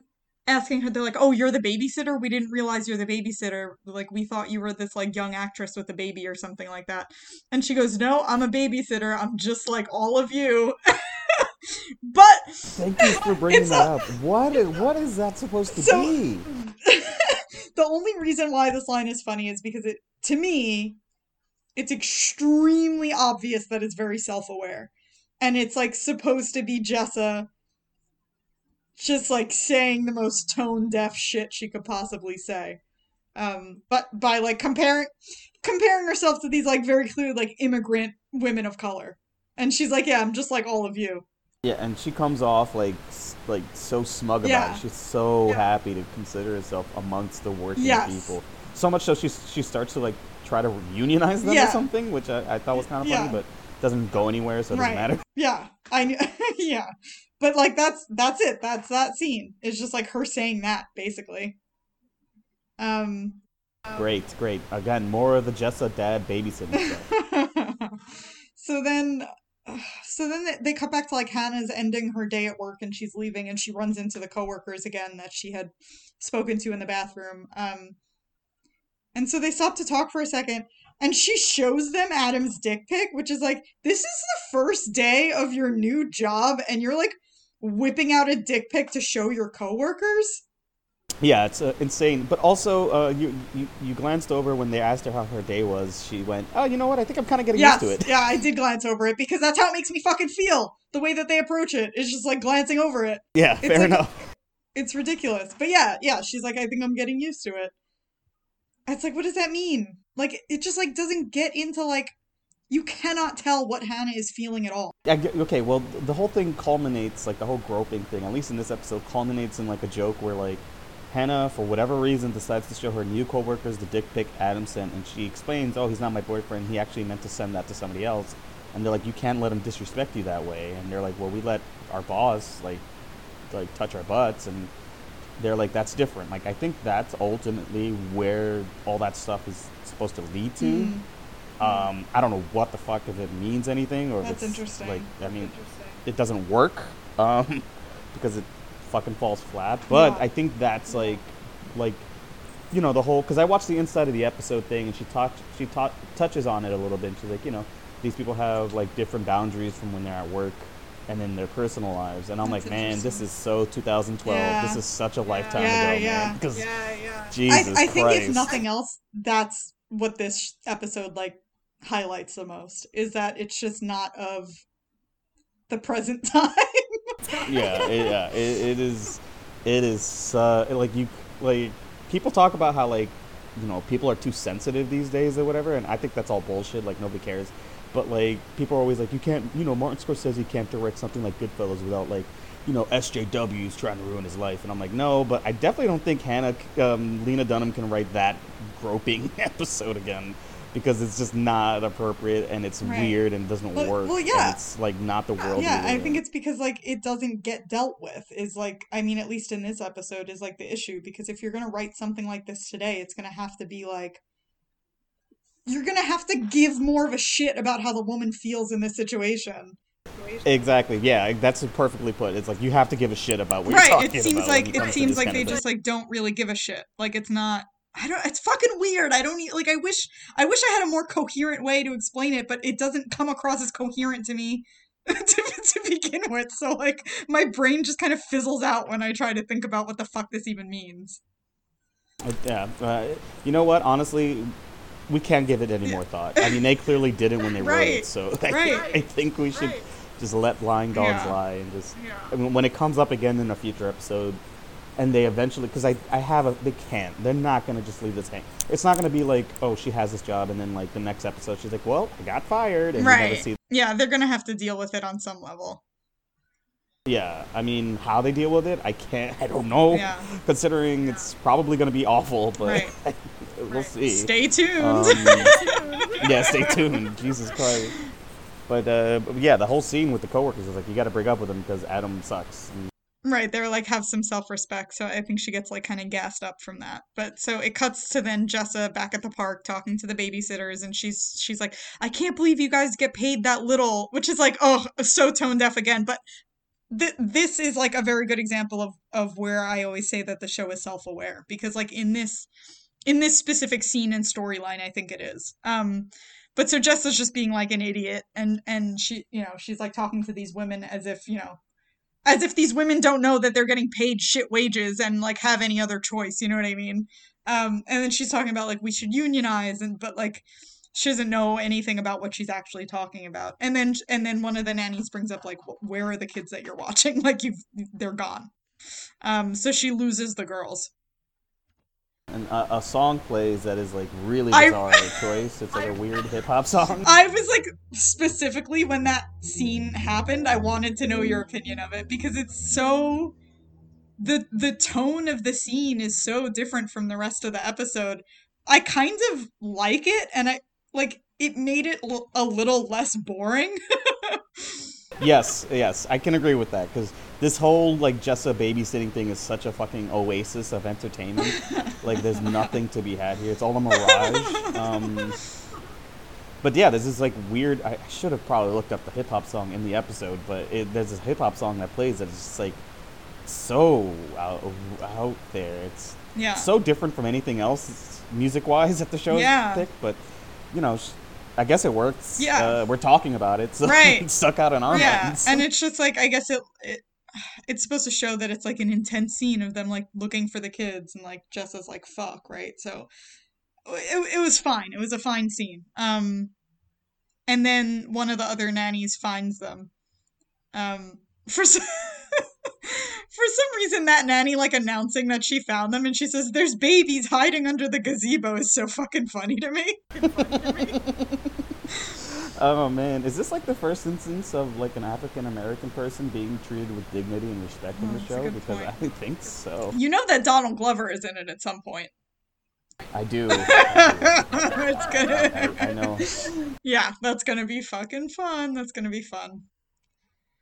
asking her, they're like, "Oh, you're the babysitter? We didn't realize you're the babysitter. Like, we thought you were this like young actress with a baby or something like that." And she goes, "No, I'm a babysitter. I'm just like all of you." but Thank you for bringing that a- up. What is, what is that supposed to So- be? the only reason why this line is funny is because it to me it's extremely obvious that it's very self-aware and it's like supposed to be jessa just like saying the most tone deaf shit she could possibly say um but by like comparing comparing herself to these like very clear like immigrant women of color and she's like yeah i'm just like all of you Yeah, and she comes off like like so smug about Yeah. it. She's so Yeah. happy to consider herself amongst the working Yes. people. So much so she she starts to like try to unionize them Yeah. or something, which I, I thought was kind of funny, Yeah. but doesn't go anywhere, so it doesn't matter. Yeah, I kn- yeah, but like that's that's it. That's that scene. It's just like her saying that basically. Um. Great, great. Again, more of the Jessa dad babysitting stuff. so then, so then they, they cut back to like Hannah's ending her day at work and she's leaving and she runs into the coworkers again that she had spoken to in the bathroom. Um. And so they stop to talk for a second and she shows them Adam's dick pic, which is like, this is the first day of your new job, and you're like whipping out a dick pic to show your coworkers. Yeah, it's uh, insane. But also, uh, you, you you glanced over when they asked her how her day was. She went, "Oh, you know what? I think I'm kind of getting Yes, used to it." yeah, I did glance over it because that's how it makes me fucking feel. The way that they approach it is just like glancing over it. Yeah, It's fair like- enough. It's ridiculous. But yeah, yeah, she's like, I think I'm getting used to it. It's like, what does that mean? Like, it just like doesn't get into like, you cannot tell what Hannah is feeling at all. Okay, well, the whole thing culminates, like the whole groping thing, at least in this episode, culminates in like a joke where like Hannah, for whatever reason, decides to show her new coworkers the dick pic Adam sent, and she explains, "Oh, he's not my boyfriend. He actually meant to send that to somebody else." And they're like, "You can't let him disrespect you that way." And they're like, "Well, we let our boss like like touch our butts," and they're like, "That's different." Like, I think that's ultimately where all that stuff is supposed to lead to. Mm. Um, I don't know what the fuck if it means anything or if That's it's interesting. like I mean it doesn't work um, because it fucking falls flat. But Yeah. I think that's like like you know the whole because I watched the inside of the episode thing and she talked she ta- touches on it a little bit. And she's like you know these people have like different boundaries from when they're at work and in their personal lives and I'm That's like man this is so 2012 Yeah. this is such a lifetime yeah, ago yeah, man because yeah, yeah. Jesus I, I think if nothing else, that's what this episode like highlights the most is that it's just not of the present time. yeah, it, yeah, it, it is. It is uh, like you like people talk about how like you know people are too sensitive these days or whatever, and I think that's all bullshit. Like nobody cares. But like people are always like, you can't, you know, Martin Scorsese can't direct something like Goodfellas without like, you know, SJWs trying to ruin his life. And I'm like, no, but I definitely don't think Hannah, um, Lena Dunham can write that groping episode again because it's just not appropriate and it's Right. weird and doesn't Well- work. well, and yeah. it's like not the world. yeah, I think it's because like it doesn't get dealt with is like I mean at least in this episode is like the issue because if you're going to write something like this today, it's going to have to be like you're going to have to give more of a shit about how the woman feels in this situation. Exactly. Yeah, that's perfectly put. It's like you have to give a shit about what right you're talking it seems about like it it comes to seems like they of thing. just like don't really give a shit like it's not i don't it's fucking weird i don't like i wish i wish i had a more coherent way to explain it but it doesn't come across as coherent to me to, to begin with so like my brain just kind of fizzles out when i try to think about what the fuck this even means yeah. Uh, you know what? Honestly, we can't give it any more thought. I mean, they clearly didn't when they wrote it, so I, Right. I think we should just let blind dogs Yeah. lie and just. I mean, when it comes up again in a future episode, and they eventually, because I, I have a, they can't. They're not gonna just leave this hang. It's not gonna be like, oh, she has this job, and then like the next episode, she's like, well, I got fired, and right see yeah they're gonna have to deal with it on some level Yeah, I mean, how they deal with it, I can't. I don't know. Yeah. Considering it's probably going to be awful, but Right. we'll see. Stay tuned. Um, yeah, stay tuned. Jesus Christ. But uh, yeah, the whole scene with the coworkers is like you got to break up with him because Adam sucks. And Right, they're like have some self-respect, so I think she gets like kind of gassed up from that. But so it cuts to then Jessa back at the park talking to the babysitters, and she's she's like, "I can't believe you guys get paid that little," which is like, oh, so tone deaf again. But th- this is like a very good example of of where I always say that the show is self-aware because like in this in this specific scene and storyline, I think it is. Um, but so Jessa's just being like an idiot, and and she you know she's like talking to these women as if you know as if these women don't know that they're getting paid shit wages and like have any other choice you know what i mean? Um and then she's talking about like we should unionize and but like she doesn't know anything about what she's actually talking about. And then and then one of the nannies brings up like where are the kids that you're watching? Like you've they're gone. Um so she loses the girls and a, a song plays that is like really I- bizarre choice. It's like a weird hip hop song. I was like specifically when that scene happened, I wanted to know your opinion of it because it's so the the tone of the scene is so different from the rest of the episode. I kind of like it and I like it made it l- a little less boring. yes, yes, I can agree with that because this whole like Jessa babysitting thing is such a fucking oasis of entertainment. like, there's nothing to be had here. It's all a mirage. Um, but yeah, this is like weird. I should have probably looked up the hip hop song in the episode, but it, there's this hip hop song that plays that is just like so out, out there. It's yeah. so different from anything else music wise that the show Yeah. picked, but you know, sh- I guess it works. Yeah. uh, we're talking about it, so Right. it's stuck out in our yeah, minds. and it's just like I guess it, it it's supposed to show that it's like an intense scene of them like looking for the kids and like Jessa's like fuck right? So it, it was fine. It was a fine scene. Um and then one of the other nannies finds them. Um for some for some reason that nanny like announcing that she found them and she says there's babies hiding under the gazebo is so fucking funny to me oh man, is this like the first instance of like an African American person being treated with dignity and respect in Oh, the show? Because point. I think so. you know that Donald Glover is in it at some point I do. I, it's gonna I, I know. Yeah, that's gonna be fucking fun. That's gonna be fun.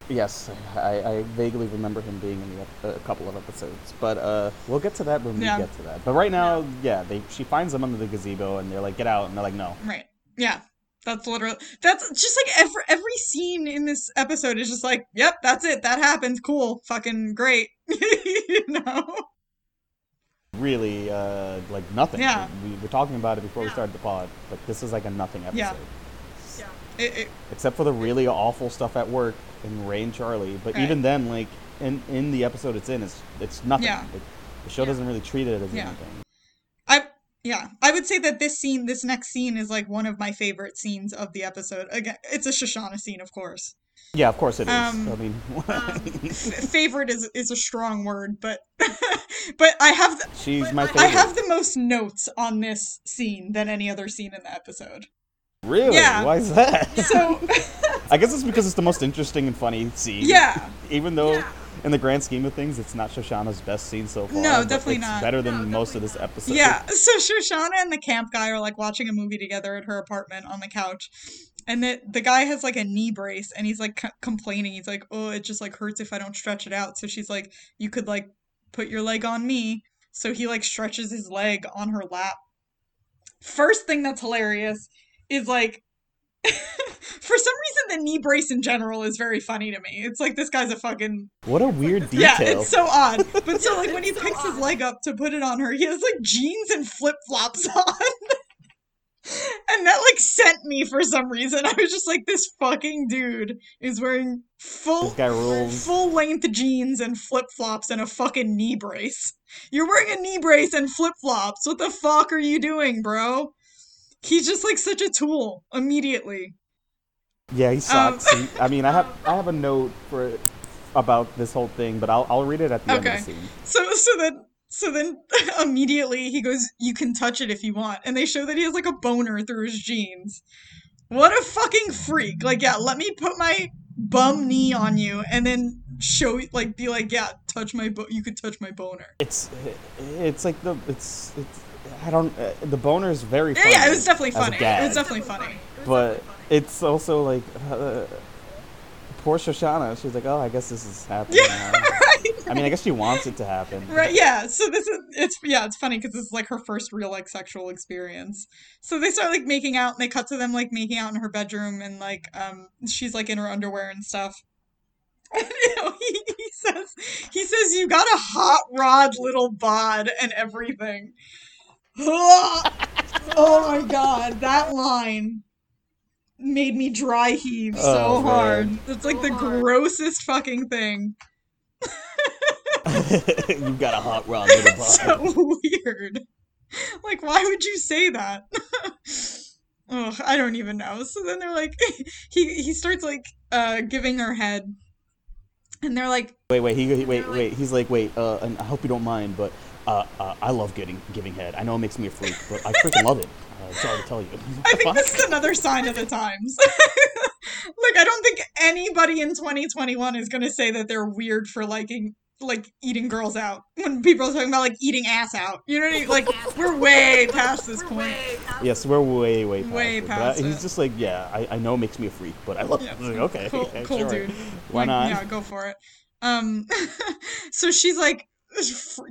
Yes, I, I vaguely remember him being in the, ep- a couple of episodes, but uh, we'll get to that when Yeah. we get to that. But right now, yeah, they she finds them under the gazebo, and they're like, "Get out!" and they're like, "No." Right. Yeah. That's literally that's just like every every scene in this episode is just like, yep, that's it. That happened. Cool. Fucking great. you know? Really, uh, like nothing. Yeah. We were talking about it before we started the pod, but this is like a nothing episode. Yeah. It, it, except for the really awful stuff at work and Ray and Charlie. But Right. even then, like in in the episode it's in, it's it's nothing. Yeah. It, the show doesn't really treat it as Yeah. anything. I yeah, I would say that this scene, this next scene, is like one of my favorite scenes of the episode. Again, it's a Shoshana scene, of course. Yeah, of course it is. Um, I mean, F- favorite is is a strong word, but but I have the, she's my I have the most notes on this scene than any other scene in the episode. really? Yeah. Why is that? So I guess it's because it's the most interesting and funny scene. yeah, Even though, in the grand scheme of things, it's not Shoshana's best scene so far. No, definitely it's not. Better than most of this episode. yeah. So Shoshana and the camp guy are like watching a movie together at her apartment on the couch. And the, the guy has like a knee brace and he's like c- complaining. He's like, oh, it just like hurts if I don't stretch it out. So she's like, you could like put your leg on me. So he like stretches his leg on her lap. First thing that's hilarious is like, for some reason, the knee brace in general is very funny to me. It's like this guy's a fucking What a weird detail. yeah, it's so odd. But so like when he picks his leg up to put it on her, he has like jeans and flip flops on. and that like sent me for some reason. I was just like, this fucking dude is wearing full this guy rules. full length jeans and flip flops and a fucking knee brace. You're wearing a knee brace and flip flops. What the fuck are you doing, bro? He's just like such a tool immediately. Yeah, he Um, sucks. He- I mean, I have I have a note for about this whole thing, but I'll I'll read it at the end of the scene. So so then so then immediately he goes, "You can touch it if you want," and they show that he has like a boner through his jeans. What a fucking freak! Like, yeah, let me put my bum knee on you, and then show like be like yeah touch my bo- you could touch my boner It's it's like the it's it's I don't uh, the boner is very yeah, funny. yeah it was definitely funny it was definitely funny but it's also like uh, poor Shoshana. She's like, oh, I guess this is happening. yeah right I mean, I guess she wants it to happen. right yeah so this is it's yeah it's funny because this is like her first real like sexual experience so they start like making out and they cut to them like making out in her bedroom and like um she's like in her underwear and stuff and you know, he, he says he says you got a hot rod little bod and everything oh my god that line made me dry heave so Oh, hard it's like the grossest fucking thing You've got a hot rod, little It's boy. so weird. Like, why would you say that? Ugh, I don't even know. So then they're like, he he starts like uh giving her head, and they're like, Wait, wait, he, he- wait, wait. He's like, wait. Uh, and I hope you don't mind, but uh, uh, I love getting giving head. I know it makes me a freak, but I freaking love it. Uh, sorry to tell you. I think fuck? this is another sign of the times. like, I don't think anybody in 2021 is gonna say that they're weird for liking like eating girls out when people are talking about like eating ass out. You know what I mean? Like, we're way past this point. Yes, we're way, way past Way it. But past he's just like, yeah, I, I know it makes me a freak, but I love Yeah. it. Like, okay, cool, yeah, cool sure. dude. Why Like, not? Yeah, go for it. Um, so she's like fr-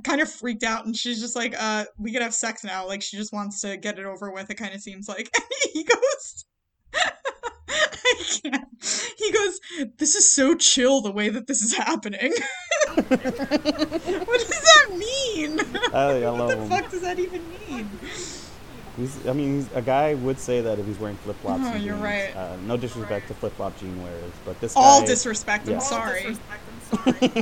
kind of freaked out, and she's just like, "Uh, we could have sex now." Like she just wants to get it over with. It kind of seems like. And he goes. I can't. He goes, This is so chill the way that this is happening. what does that mean? I, I what the him. fuck does that even mean? He's, I mean, he's, a guy would say that if he's wearing flip flops. Oh, you're right. Uh, no disrespect to flip flop jean wearers, but this All guy, disrespect, I'm yeah. sorry. I,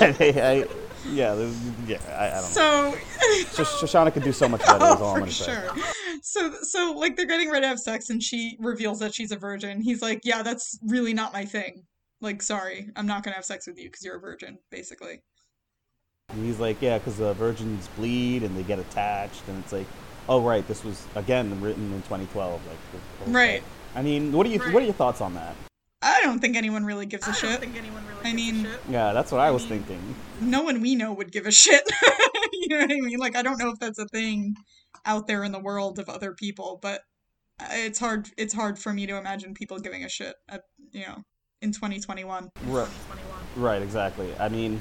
I, yeah, yeah, I, I don't know. So Sh- Shoshana could do so much better. Oh, is all I'm for gonna say. sure. So, so like they're getting ready to have sex, and she reveals that she's a virgin. He's like, "Yeah, that's really not my thing. Like, sorry, I'm not gonna have sex with you because you're a virgin." Basically, And he's like, yeah, because uh, virgins bleed and they get attached, and it's like, oh right, this was again written in 2012. Like, okay. Right. I mean, what do you what are your thoughts on that? I don't think anyone really gives a shit. I mean, Yeah, that's what I was thinking. no one we know would give a shit. you know what I mean? Like, I don't know if that's a thing out there in the world of other people, but it's hard. It's hard for me to imagine people giving a shit. At, you know, in 2021. Right. Right, exactly. I mean,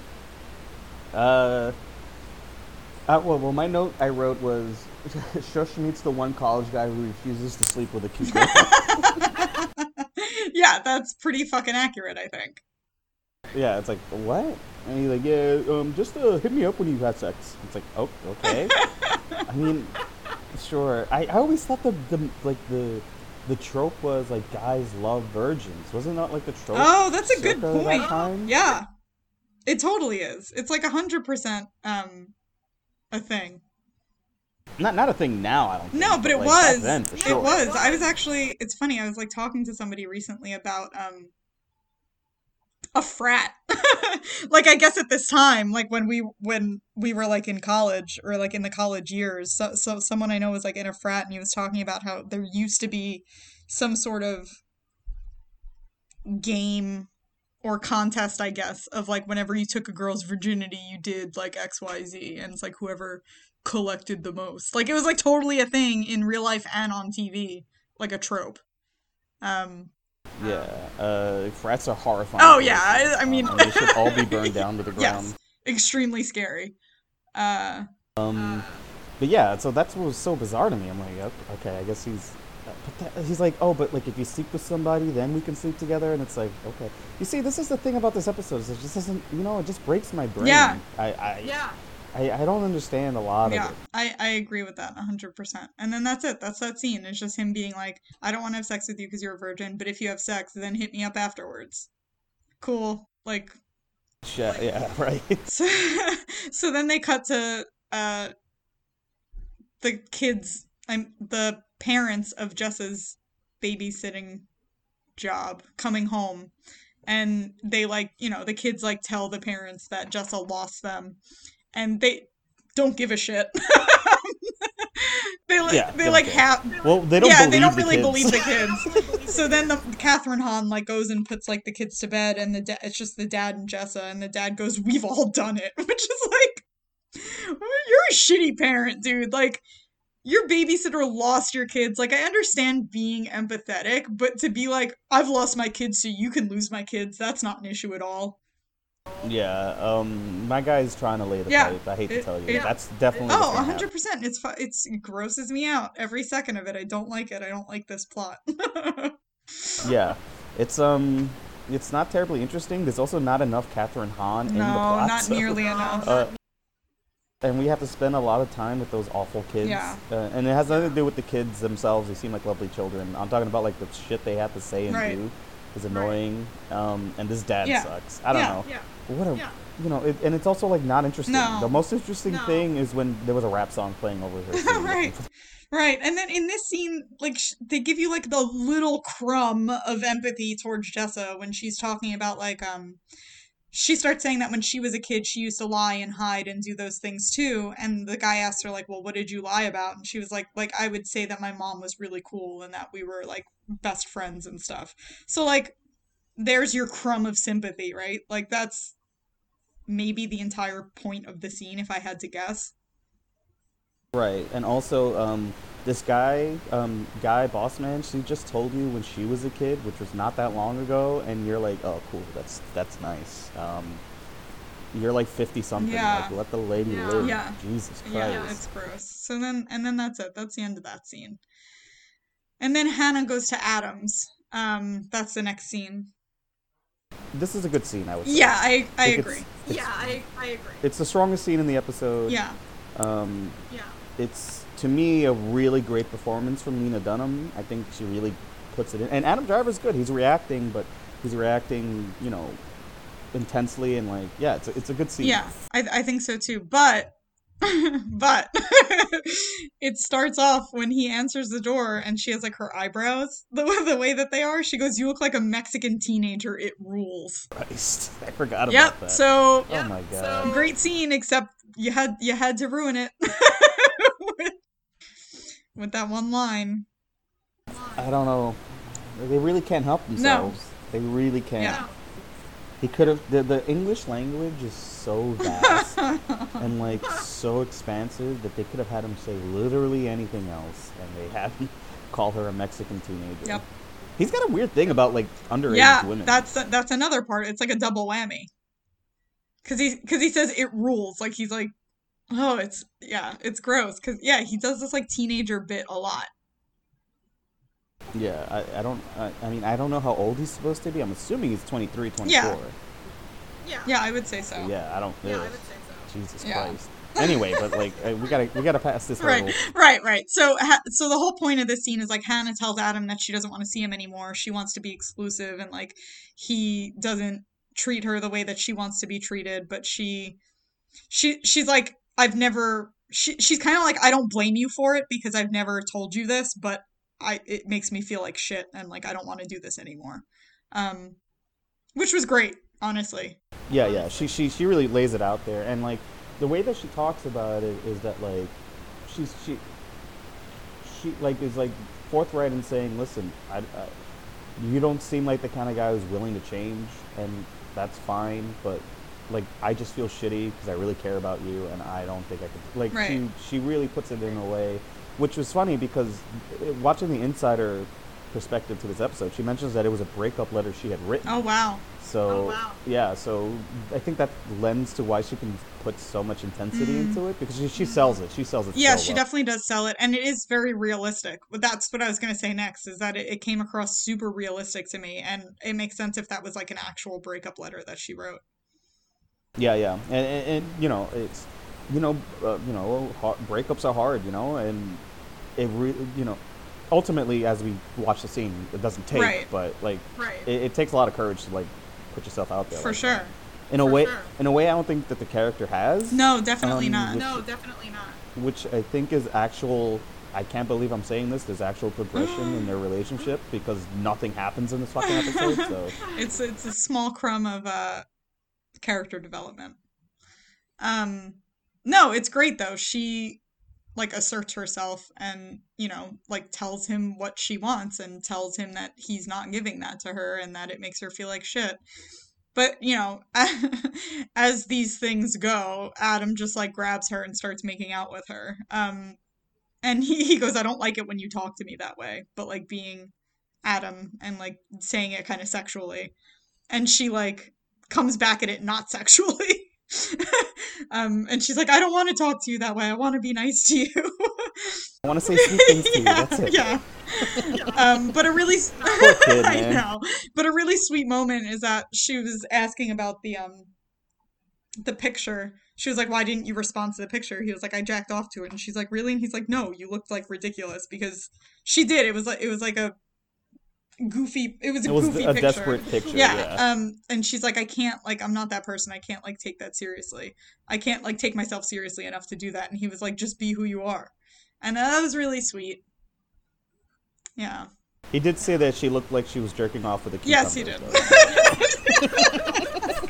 uh, uh well, well, my note I wrote was Shush meets the one college guy who refuses to sleep with a cute girl. yeah, that's pretty fucking accurate, I think. yeah, it's like what? And he's like, yeah, um, just uh, hit me up when you've had sex. It's like, oh, okay. I mean, sure. I, I always thought the, the like the the trope was like guys love virgins. Wasn't that like the trope? Oh, that's a good that point. time? Yeah. It totally is. It's like a hundred percent um a thing. Not not a thing now. I don't. Think, No, but it like, was. then, for It sure. was. I was actually it's funny, I was like talking to somebody recently about um a frat. like I guess at this time, like when we when we were like in college or like in the college years, so so someone I know was like in a frat and he was talking about how there used to be some sort of game or contest, I guess, of like whenever you took a girl's virginity, you did like XYZ and it's like whoever collected the most. Like it was like totally a thing in real life and on TV, like a trope. Um Yeah, uh, frats are horrifying. Oh, yeah, I- I Um, mean- and they should all be burned down to the ground. yes, extremely scary. Uh Um, but yeah, so that's what was so bizarre to me. I'm like, okay, I guess he's. But that, he's like, oh, but like if you sleep with somebody, then we can sleep together, and it's like, okay. You see, this is the thing about this episode. Is it just doesn't, you know, it just breaks my brain. Yeah. I, I, Yeah. I, I don't understand a lot yeah, of it. I, I agree with that 100%. And then that's it. That's that scene. It's just him being like, I don't want to have sex with you because you're a virgin, but if you have sex, then hit me up afterwards. Cool. Like, Yeah, yeah, right. so, so then they cut to uh the kids i'm the parents of jess's babysitting job coming home and they like you know the kids like tell the parents that jessa lost them and they don't give a shit they they like Yeah, they like care. have Well, they don't yeah, believe they don't the really kids. believe the kids. so then the Kathryn Hahn like goes and puts like the kids to bed, and the da- it's just the dad and Jessa, and the dad goes, "We've all done it," which is like, you're a shitty parent, dude. Like, your babysitter lost your kids. Like, I understand being empathetic, but to be like, I've lost my kids, so you can lose my kids, that's not an issue at all. Yeah, um, my guy's trying to lay the Yeah, pipe. I hate to tell you, it- that's definitely. Oh, hundred percent. It's fu- it's it grosses me out every second of it. I don't like it. I don't like this plot. Yeah, it's um, it's not terribly interesting. There's also not enough Kathryn Hahn in the plot. no, not so- nearly enough. Uh, and we have to spend a lot of time with those awful kids. Yeah. Uh, and it has nothing to do with the kids themselves. They seem like lovely children. I'm talking about like the shit they have to say and Right. do is annoying. Um, and this dad Yeah. sucks. I don't Yeah. know. Yeah. What a, Yeah. you know, it, and it's also like not interesting. No. The most interesting No. thing is when there was a rap song playing over her. scene. right right and then in this scene like sh- they give you like the little crumb of empathy towards jessa when she's talking about like um she starts saying that when she was a kid she used to lie and hide and do those things too. And the guy asked her like well what did you lie about? And she was like like i would say that my mom was really cool and that we were like best friends and stuff. So like there's your crumb of sympathy right? Like that's maybe the entire point of the scene if i had to guess. Right, and also um, this guy, um, guy boss man, she just told you when she was a kid, which was not that long ago, and you're like, oh, cool, that's that's nice. Um, you're like fifty something. Yeah. Like, let the lady Yeah. live. Yeah. Jesus Christ. Yeah, it's gross. So then, and then that's it. That's the end of that scene. And then Hannah goes to Adams. Um, that's the next scene. This is a good scene, I would say. Yeah, I I think agree. It's, it's, Yeah, I, I agree. it's the strongest scene in the episode. Yeah, Um, Yeah. it's to me a really great performance from Lena Dunham. I think she really puts it in. And Adam Driver's good. He's reacting, but he's reacting, you know, intensely and like, yeah, it's a, it's a good scene. yeah, I I think so too. But but it starts off when he answers the door and she has like her eyebrows the the way that they are. She goes, "You look like a Mexican teenager. It rules." Christ, I forgot about Yep. that. So oh my so- god. great scene, except you had you had to ruin it with that one line. I don't know. They really can't help themselves. They really can't. Yeah. He could have. The, the English language is so vast and like so expansive that they could have had him say literally anything else, and they have him call her a Mexican teenager. Yep. He's got a weird thing about like underage yeah, women. that's that's another part. It's like a double whammy. Cause he cause he says it rules. Like he's like, oh, it's yeah, it's gross. Cause yeah, he does this like teenager bit a lot. yeah. I, I don't. I, I mean, I don't know how old he's supposed to be. I'm assuming he's 23, 24. Yeah. Yeah. Yeah, I would say so. Yeah, I don't. Yeah, I would say so. Jesus Yeah. Christ. Anyway, but like uh, we gotta we gotta pass this Right, hurdle. right, right. So, ha- so the whole point of this scene is like Hannah tells Adam that she doesn't want to see him anymore. She wants to be exclusive, and like he doesn't treat her the way that she wants to be treated. But she, she, she's like, I've never. She, she's kind of like, I don't blame you for it because I've never told you this, but I, it makes me feel like shit, and like I don't want to do this anymore. Um, which was great, honestly. Yeah, yeah. She she she really lays it out there, and like the way that she talks about it is that like she's she she like is like forthright in saying, listen, I, I you don't seem like the kind of guy who's willing to change, and that's fine, but like I just feel shitty because I really care about you, and I don't think I could. Like Right. she she really puts it in a way, which was funny because uh, watching the insider perspective to this episode, she mentions that it was a breakup letter she had written. Oh wow. So Oh, wow. yeah, so I think that lends to why she can put so much intensity into it because she, she sells it. She sells it. Mm. Yeah, so she well. definitely does sell it, and it is very realistic. But that's what I was gonna say next is that it, it came across super realistic to me, and it makes sense if that was like an actual breakup letter that she wrote. Yeah, yeah, and, and, and you know it's you know uh, you know breakups are hard, you know, and it re- you know ultimately as we watch the scene, it doesn't take, Right. but like Right. it, it takes a lot of courage to like put yourself out there For like sure. In a For way, sure. in a way, I don't think that the character has. No, definitely Um, not. which- no, definitely not. which I think is actual. I can't believe I'm saying this. There's actual progression in their relationship because nothing happens in this fucking episode. So It's it's a small crumb of uh character development. Um, no, it's great though. She like asserts herself and you know like tells him what she wants and tells him that he's not giving that to her and that it makes her feel like shit but you know as these things go adam just like grabs her and starts making out with her um and he, he goes i don't like it when you talk to me that way but like being adam and like saying it kind of sexually and she like comes back at it not sexually um and she's like i don't want to talk to you that way i want to be nice to you I want to say sweet things to you. yeah, That's it. yeah. Um, but a really, kid, I know. But a really sweet moment is that she was asking about the um, the picture. She was like, "Why didn't you respond to the picture?" He was like, "I jacked off to it," and she's like, "Really?" And he's like, "No, you looked like ridiculous because she did. It was like it was like a goofy. It was a It was goofy a picture. desperate picture. Yeah, Yeah. Um, and she's like, I can't, like, I'm not that person. I can't, like, take that seriously. I can't, like, take myself seriously enough to do that. And he was like, just be who you are. And that was really sweet. Yeah. He did say that she looked like she was jerking off with a cucumber. Yes, he did.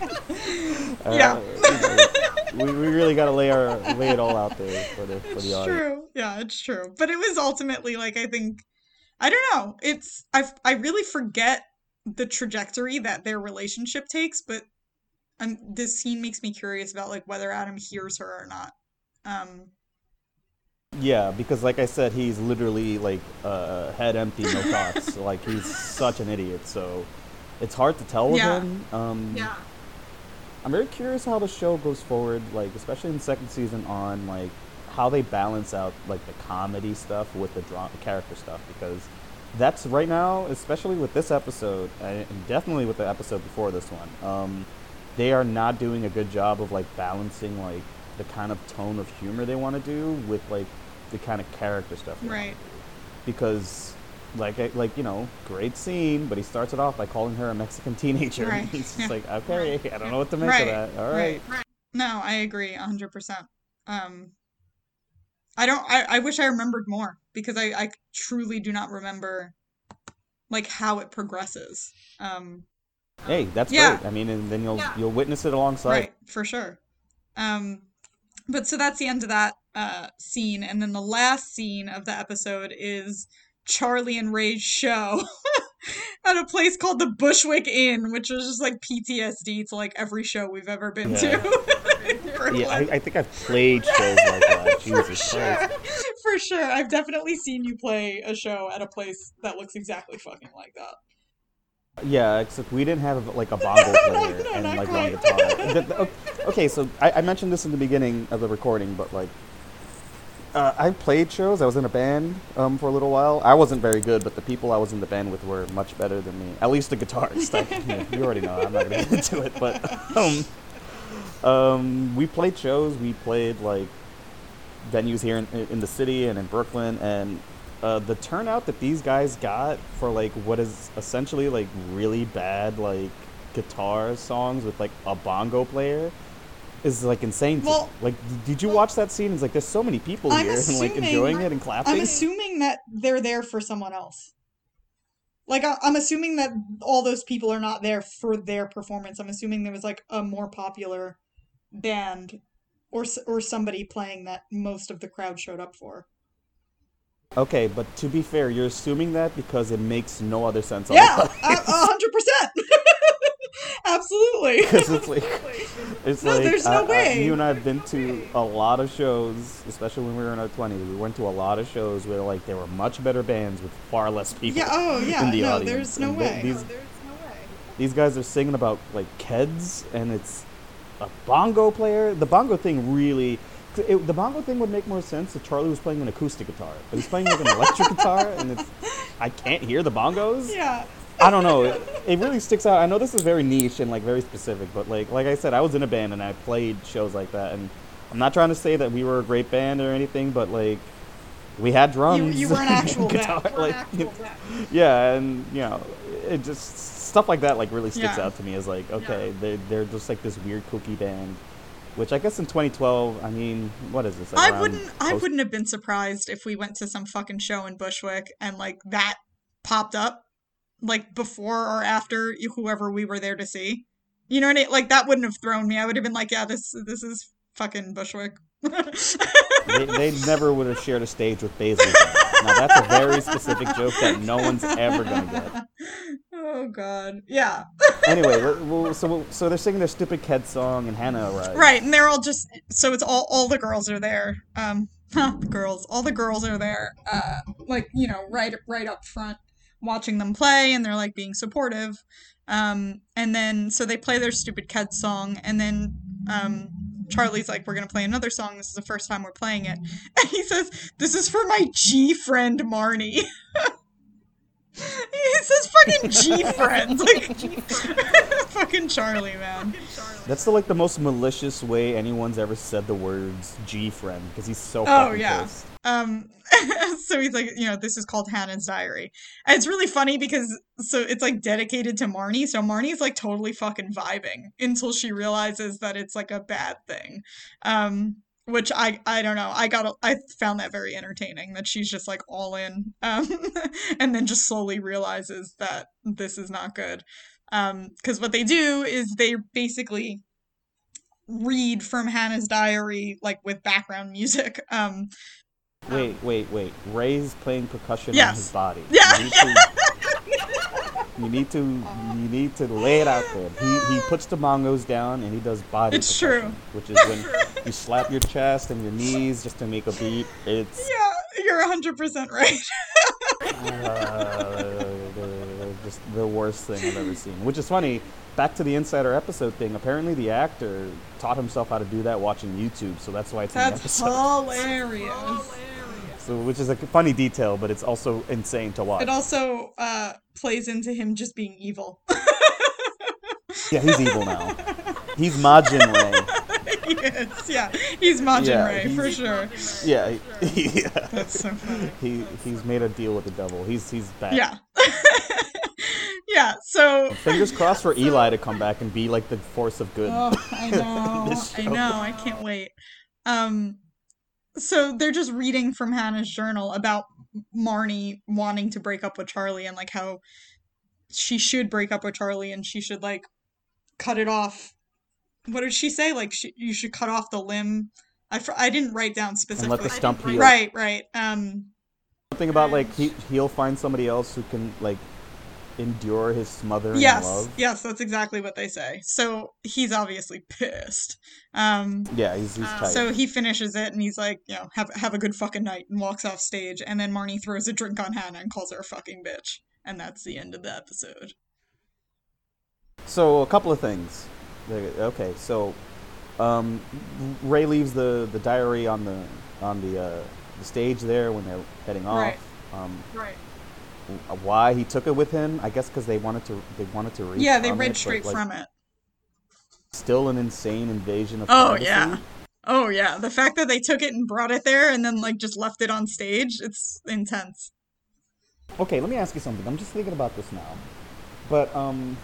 Uh, Yeah. you know, we, we really got to lay our lay it all out there for the for the It's audience. true. Yeah, it's true. But it was ultimately like I think I don't know. It's I I really forget the trajectory that their relationship takes, but um, this scene makes me curious about like whether Adam hears her or not. Um, Yeah, because like I said, he's literally like uh, head empty, no thoughts. like he's such an idiot. So it's hard to tell with Yeah. him. Um, Yeah. I'm very curious how the show goes forward, like especially in the second season on like how they balance out like the comedy stuff with the drama character stuff because that's right now, especially with this episode and definitely with the episode before this one. Um, they are not doing a good job of like balancing like the kind of tone of humor they want to do with like the kind of character stuff. right. because like like you know great scene but he starts it off by calling her a mexican teenager Right, he's just yeah. like okay i don't know what to make Right, of that all right, right. No, I agree 100%. Um I don't I, I wish I remembered more because I I truly do not remember like how it progresses. Um hey that's Yeah. great i mean and then you'll Yeah. you'll witness it alongside right, for sure. Um but so that's the end of that uh scene and then the last scene of the episode is Charlie and Ray's show at a place called the Bushwick Inn, which is just like PTSD to like every show we've ever been Yeah. to. yeah I, I think i've played shows like that For jesus sure. christ For sure. I've definitely seen you play a show at a place that looks exactly fucking like that. yeah except we didn't have like a bongo player no, and like one guitar The- the- okay so I, I mentioned this in the beginning of the recording but like uh, I played shows. I was in a band um, for a little while. I wasn't very good, but the people I was in the band with were much better than me. At least the guitarist. I, yeah, you already know. I'm not gonna get into it, but um, um, we played shows. We played like venues here in, in the city and in Brooklyn, and uh, the turnout that these guys got for like what is essentially like really bad like guitar songs with like a bongo player is like insane. Well- like, did you watch that scene? It's like there's so many people I'm here and like enjoying it and clapping. I'm assuming that they're there for someone else. Like, I'm assuming that all those people are not there for their performance. I'm assuming there was like a more popular band or or somebody playing that most of the crowd showed up for. Okay, but to be fair, you're assuming that because it makes no other sense. Yeah, a hundred percent. Absolutely. Because it's like, it's No, like there's no I- I- way. you and I have been to a lot of shows, especially when we were in our twenties. We went to a lot of shows where like there were much better bands with far less people. Yeah. Oh, yeah. in the no, audience. there's no And th- way. these these guys are singing about like kids, and it's a bongo player. The bongo thing really. It, the bongo thing would make more sense if Charlie was playing an acoustic guitar, but he's playing like an electric guitar, and it's I can't hear the bongos. Yeah. I don't know. It, it really sticks out. I know this is very niche and like very specific, but like like I said, I was in a band and I played shows like that, and I'm not trying to say that we were a great band or anything, but like we had drums. you were an actual guitar, band. like, yeah, and you know, it just stuff like that like really sticks Yeah. out to me as like okay, they're they're just like this weird kooky band. Which I guess in 2012, I mean, what is this? like I wouldn't I wouldn't have been surprised if we went to some fucking show in Bushwick and like that popped up like before or after whoever we were there to see. You know what I mean? Like that wouldn't have thrown me. I would have been like, yeah, this this is fucking Bushwick. they, they never would have shared a stage with basil now that's a very specific joke that no one's ever gonna get. Oh god. Yeah. Anyway, well, so so they're singing their stupid Ked song, and Hannah arrives. Right, and they're all just so it's all all the girls are there. Um, the girls, all the girls are there. Uh, like you know, right right up front, watching them play, and they're like being supportive. Um, and then so they play their stupid Ked song, and then um, Charlie's like, "We're gonna play another song. This is the first time we're playing it," and he says, "This is for my G friend Marnie." He says, "Fucking G friend," like fucking Charlie, man. That's the like the most malicious way anyone's ever said the words "G friend" because he's so. Oh fucking yeah. pissed. Um, so he's like, you know, this is called Hannah's diary. And it's really funny because so it's like dedicated to Marnie. So Marnie's like totally fucking vibing until she realizes that it's like a bad thing. Um, which I I don't know. I got I found that very entertaining that she's just like all in. Um, and then just slowly realizes that this is not good. Um, because what they do is they basically read from Hannah's diary like with background music. Um, Wait, wait, wait. Ray's playing percussion on his body. Yeah. You need to, you need to you need to lay it out there. He he puts the bongos down and he does body It's percussion, which is when you slap your chest and your knees just to make a beat. It's Yeah, you're 100% right. uh, just the worst thing I've ever seen. Which is funny. Back to the insider episode thing. Apparently, the actor taught himself how to do that watching YouTube, so that's why it's in the That's episode. hilarious. So, which is a funny detail, but it's also insane to watch. It also uh, plays into him just being evil. Yeah, he's evil now. He's Majin Ray. he yeah. He's Majin Yeah, Ray, for sure. Yeah, he, yeah. That's so funny. He he's made a deal with the devil. He's he's bad. Yeah. yeah, so. Fingers crossed for Eli to come back and be like the force of good. Oh, I know. I know. I can't wait. Um, so they're just reading from Hannah's journal about Marnie wanting to break up with Charlie and like how she should break up with Charlie and she should like cut it off. What did she say? Like she, you should cut off the limb. I, fr- I didn't write down and specifically. let the stump heal. Right, right. Um, Something about like he he'll find somebody else who can like endure his smothering yes, love. yes, that's exactly what they say. So he's obviously pissed. Um, Yeah, he's he's Uh. So he finishes it and he's like, you know, have have a good fucking night and walks off stage. And then Marnie throws a drink on Hannah and calls her a fucking bitch. And that's the end of the episode. So a couple of things. Okay, so um, Ray leaves the, the diary on the on the uh, the stage there when they're heading off. Right. Um, Right. Why he took it with him? I guess because they wanted to they wanted to read. yeah, they read it, but, straight like, from it. Still an insane invasion of. Oh privacy. yeah. Oh yeah. The fact that they took it and brought it there and then like just left it on stage, it's intense. Okay, let me ask you something. I'm just thinking about this now, but um,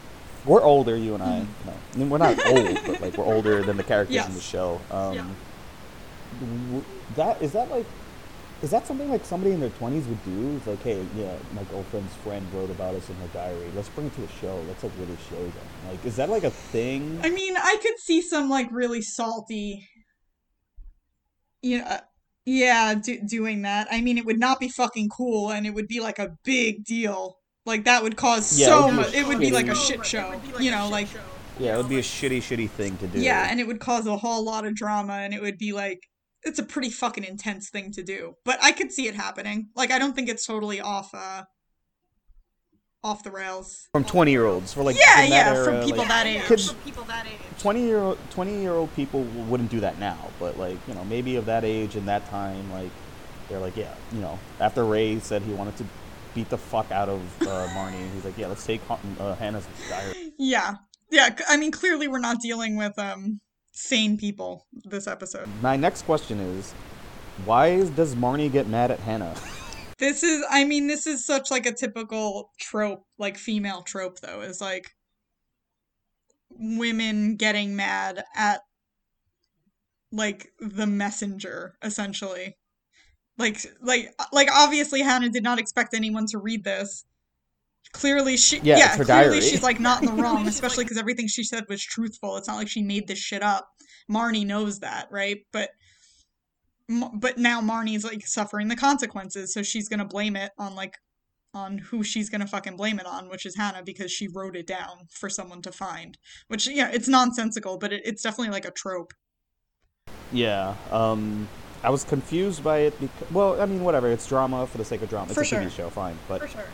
we're older, you and I. No, I mean, we're not old, but like we're older than the characters in the show. Um, Yeah. that is that like, is that something like somebody in their 20s would do? It's like, hey, yeah, my girlfriend's friend wrote about us in her diary. Let's bring it to a show. Let's like really show them. Like, is that like a thing? I mean, I could see some like really salty you know, uh, yeah, do- doing that. I mean, it would not be fucking cool and it would be like a big deal. Like that would cause Yeah, so would be much. It would be like a shit show. like You know, like show. yeah, it would be a shitty, shitty thing to do. Yeah, and it would cause a whole lot of drama and it would be like it's a pretty fucking intense thing to do. But I could see it happening. Like I don't think it's totally off uh off the rails. from 20 year olds for like Yeah, yeah, era, from people like, that age. Kids- for people that age. 20 year old 20 year old people wouldn't do that now but like you know maybe of that age and that time like they're like yeah you know after ray said he wanted to beat the fuck out of uh, marnie he's like yeah let's take uh, hannah's diary Yeah. Yeah, I mean clearly we're not dealing with um sane people this episode. my next question is why does marnie get mad at hannah This is I mean this is such like a typical trope, like female trope though, is like women getting mad at like the messenger essentially. Like like like obviously Hannah did not expect anyone to read this. Clearly she Yeah, yeah, her clearly diary. she's like not in the wrong, especially because everything she said was truthful. It's not like she made this shit up. Marnie knows that, right? But but now Marnie's like suffering the consequences, so she's gonna blame it on like on who she's gonna fucking blame it on, which is Hannah because she wrote it down for someone to find. Which yeah, it's nonsensical, but it, it's definitely like a trope. Yeah. Um, I was confused by it because, well, I mean, whatever. It's drama for the sake of drama. It's For a sure. TV show, fine. But For sure.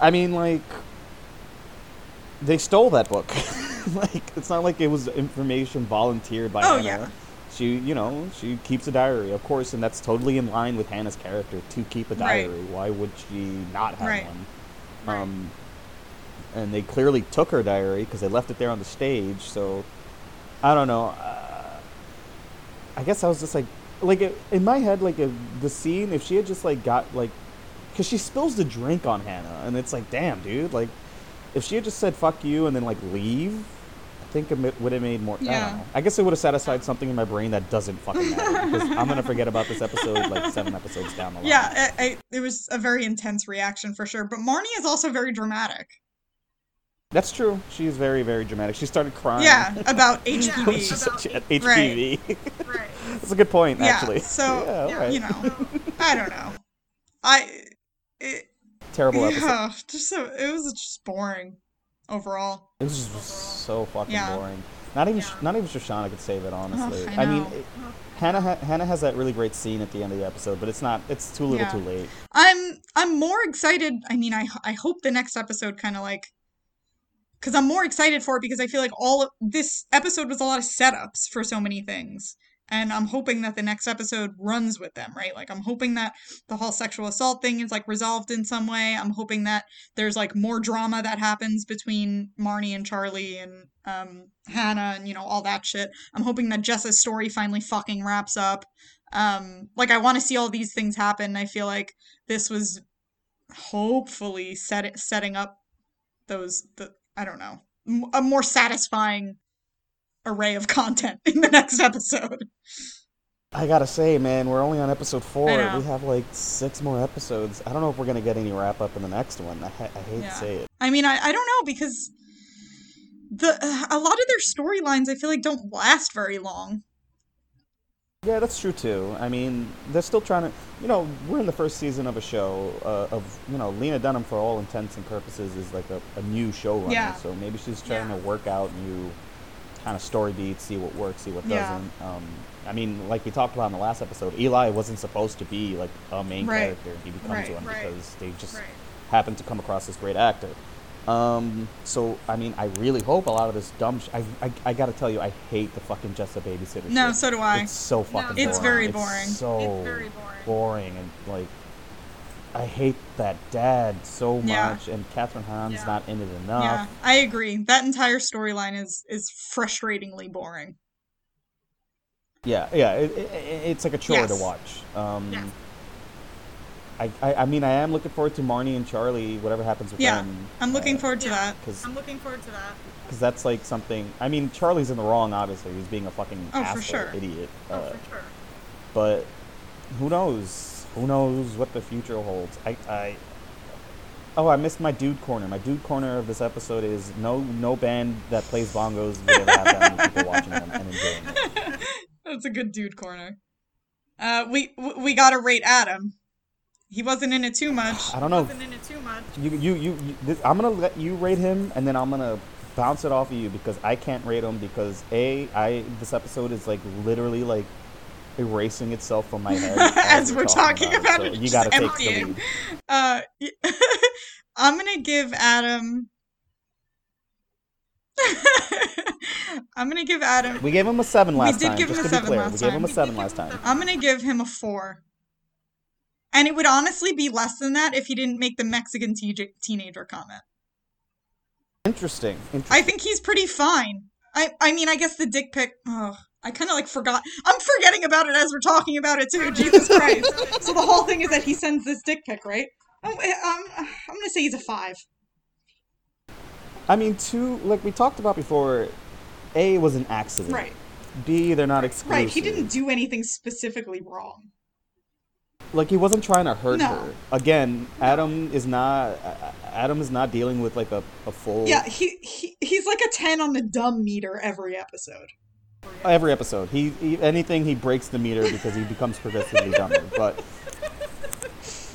I mean, like, they stole that book. like, it's not like it was information volunteered by Oh, Hannah. yeah. She, you know, she keeps a diary, of course, and that's totally in line with Hannah's character to keep a Right. diary. Why would she not have Right. one? Right. Um, and they clearly took her diary because they left it there on the stage. So, I don't know. Uh, I guess I was just like, like it- in my head, like uh the scene. If she had just like got like, because she spills the drink on Hannah, and it's like, damn, dude. Like, if she had just said "fuck you" and then like leave, I think it would have made more. I, Yeah. don't know. I guess it would have satisfied something in my brain that doesn't fucking matter because I'm gonna forget about this episode like seven episodes down the line. Yeah, I, I, it was a very intense reaction for sure. But Marnie is also very dramatic. That's true. She is very, very dramatic. She started crying. Yeah, about She's HPV. About such- H- HPV. Right. That's a good point, Yeah, actually. so, yeah, all yeah, right. you know, I don't know. I it, terrible episode. yeah, just so it was just boring overall. It was just so fucking Yeah. boring. Not even, Yeah. not even Shoshana could save it, honestly. I I, mean, it, Hannah, ha- Hannah has that really great scene at the end of the episode, but it's not. It's too little, too late. I'm I'm more excited. I mean, I I hope the next episode kind of like because I'm more excited for it because I feel like all of this episode was a lot of setups for so many things. And I'm hoping that the next episode runs with them, right? Like, I'm hoping that the whole sexual assault thing is like resolved in some way. I'm hoping that there's like more drama that happens between Marnie and Charlie and um, Hannah and, you know, all that shit. I'm hoping that Jessa's story finally fucking wraps up. Um, like, I want to see all these things happen. I feel like this was hopefully set setting up those the I don't know a more satisfying array of content in the next episode. I gotta say, man, we're only on episode four. We have like six more episodes. I don't know if we're gonna get any wrap up in the next one. I, ha- I hate Yeah. to say it. I mean, I I don't know because the a lot of their storylines I feel like don't last very long. Yeah, that's true too. I mean, they're still trying to. You know, we're in the first season of a show uh, of you know Lena Dunham for all intents and purposes is like a, a new showrunner. Yeah. So maybe she's trying Yeah. to work out new kind of story beats, see what works, see what Yeah. doesn't. Um, I mean, like we talked about in the last episode, Eli wasn't supposed to be like a main Right. character. He becomes Right. one Right. because they just happened to come across this great actor. Um, so I mean, I really hope a lot of this dumb. Sh- I, I I gotta tell you, I hate the fucking just a babysitter. No, shit. so do I. It's so fucking. It's boring. very It's boring. so It's very boring. boring and like. I hate that dad so Yeah. much, and Kathryn Hahn's Yeah. not in it enough. Yeah, I agree. That entire storyline is is frustratingly boring. Yeah, yeah, it, it, it's like a chore to watch. Um, Yes. I, I, I mean, I am looking forward to Marnie and Charlie, whatever happens with Yeah, them. I'm looking uh, forward to that. because I'm looking forward to that. Because that's like something. I mean, Charlie's in the wrong. Obviously, he's being a fucking Oh, for asshole, sure. idiot. Oh, Uh, for sure. but who knows? Who knows what the future holds? I, I. Oh, I missed my dude corner. My dude corner of this episode is no no band that plays bongos would ever have that many people watching them and enjoying it. That's a good dude corner. Uh, we we gotta rate Adam. He wasn't in it too much. I don't know. Wasn't in it too much. You, you, you, you this, I'm gonna let you rate him, and then I'm gonna bounce it off of you because I can't rate him because a I this episode is like literally like erasing itself from my head As we're talking it. about So it, you gotta take the lead. Uh, I'm gonna give Adam. I'm gonna give Adam. We gave him a seven last time. We did time. give him a to seven last we gave time. him a We seven last time. I'm gonna give him a four. And it would honestly be less than that if he didn't make the Mexican te- teenager comment. Interesting. Interesting. I think he's pretty fine. I I mean, I guess the dick pic. Oh, I kind of like forgot. I'm forgetting about it as we're talking about it too. Jesus Christ! so the whole thing is that he sends this dick pic, right? Um, um, I'm gonna say he's a five. I mean, two like we talked about before. A was an accident. Right. B they're not exclusive. Right. He didn't do anything specifically wrong. like he wasn't trying to hurt No. her. Again, Adam is not. uh, Adam is not dealing with like a, a full. Yeah, he, he he's like a ten on the dumb meter every episode. Every episode. He, he anything he breaks the meter because he becomes progressively dumber. But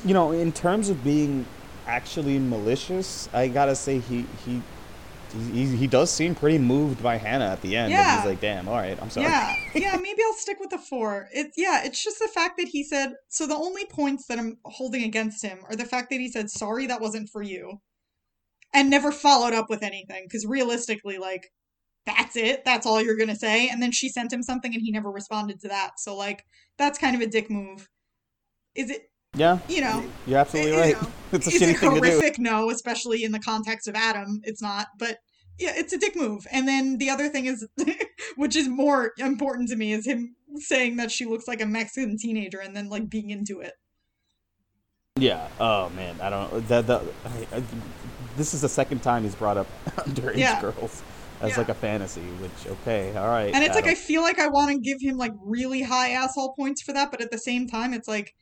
you know, in terms of being actually malicious, I gotta say he he. He, he does seem pretty moved by Hannah at the end. and Yeah. he's like, "Damn, all right, I'm sorry." Yeah, yeah, maybe I'll stick with the four. It, yeah, it's just the fact that he said. So the only points that I'm holding against him are the fact that he said, "Sorry, that wasn't for you," and never followed up with anything. Because realistically, like, that's it. That's all you're gonna say. And then she sent him something, and he never responded to that. So like, that's kind of a dick move. Is it? Yeah, You know, you're absolutely Is- right. It's a is shitty it thing to do. horrific? No, especially in the context of Adam, it's not. But yeah, it's a dick move. And then the other thing is, which is more important to me, is him saying that she looks like a Mexican teenager and then like being into it. Yeah. Oh man, I don't. That the. I, I, this is the second time he's brought up underage Yeah. girls as Yeah. like a fantasy. Which okay, all right. And it's like I feel like I want to give him like really high asshole points for that, but at the same time, it's like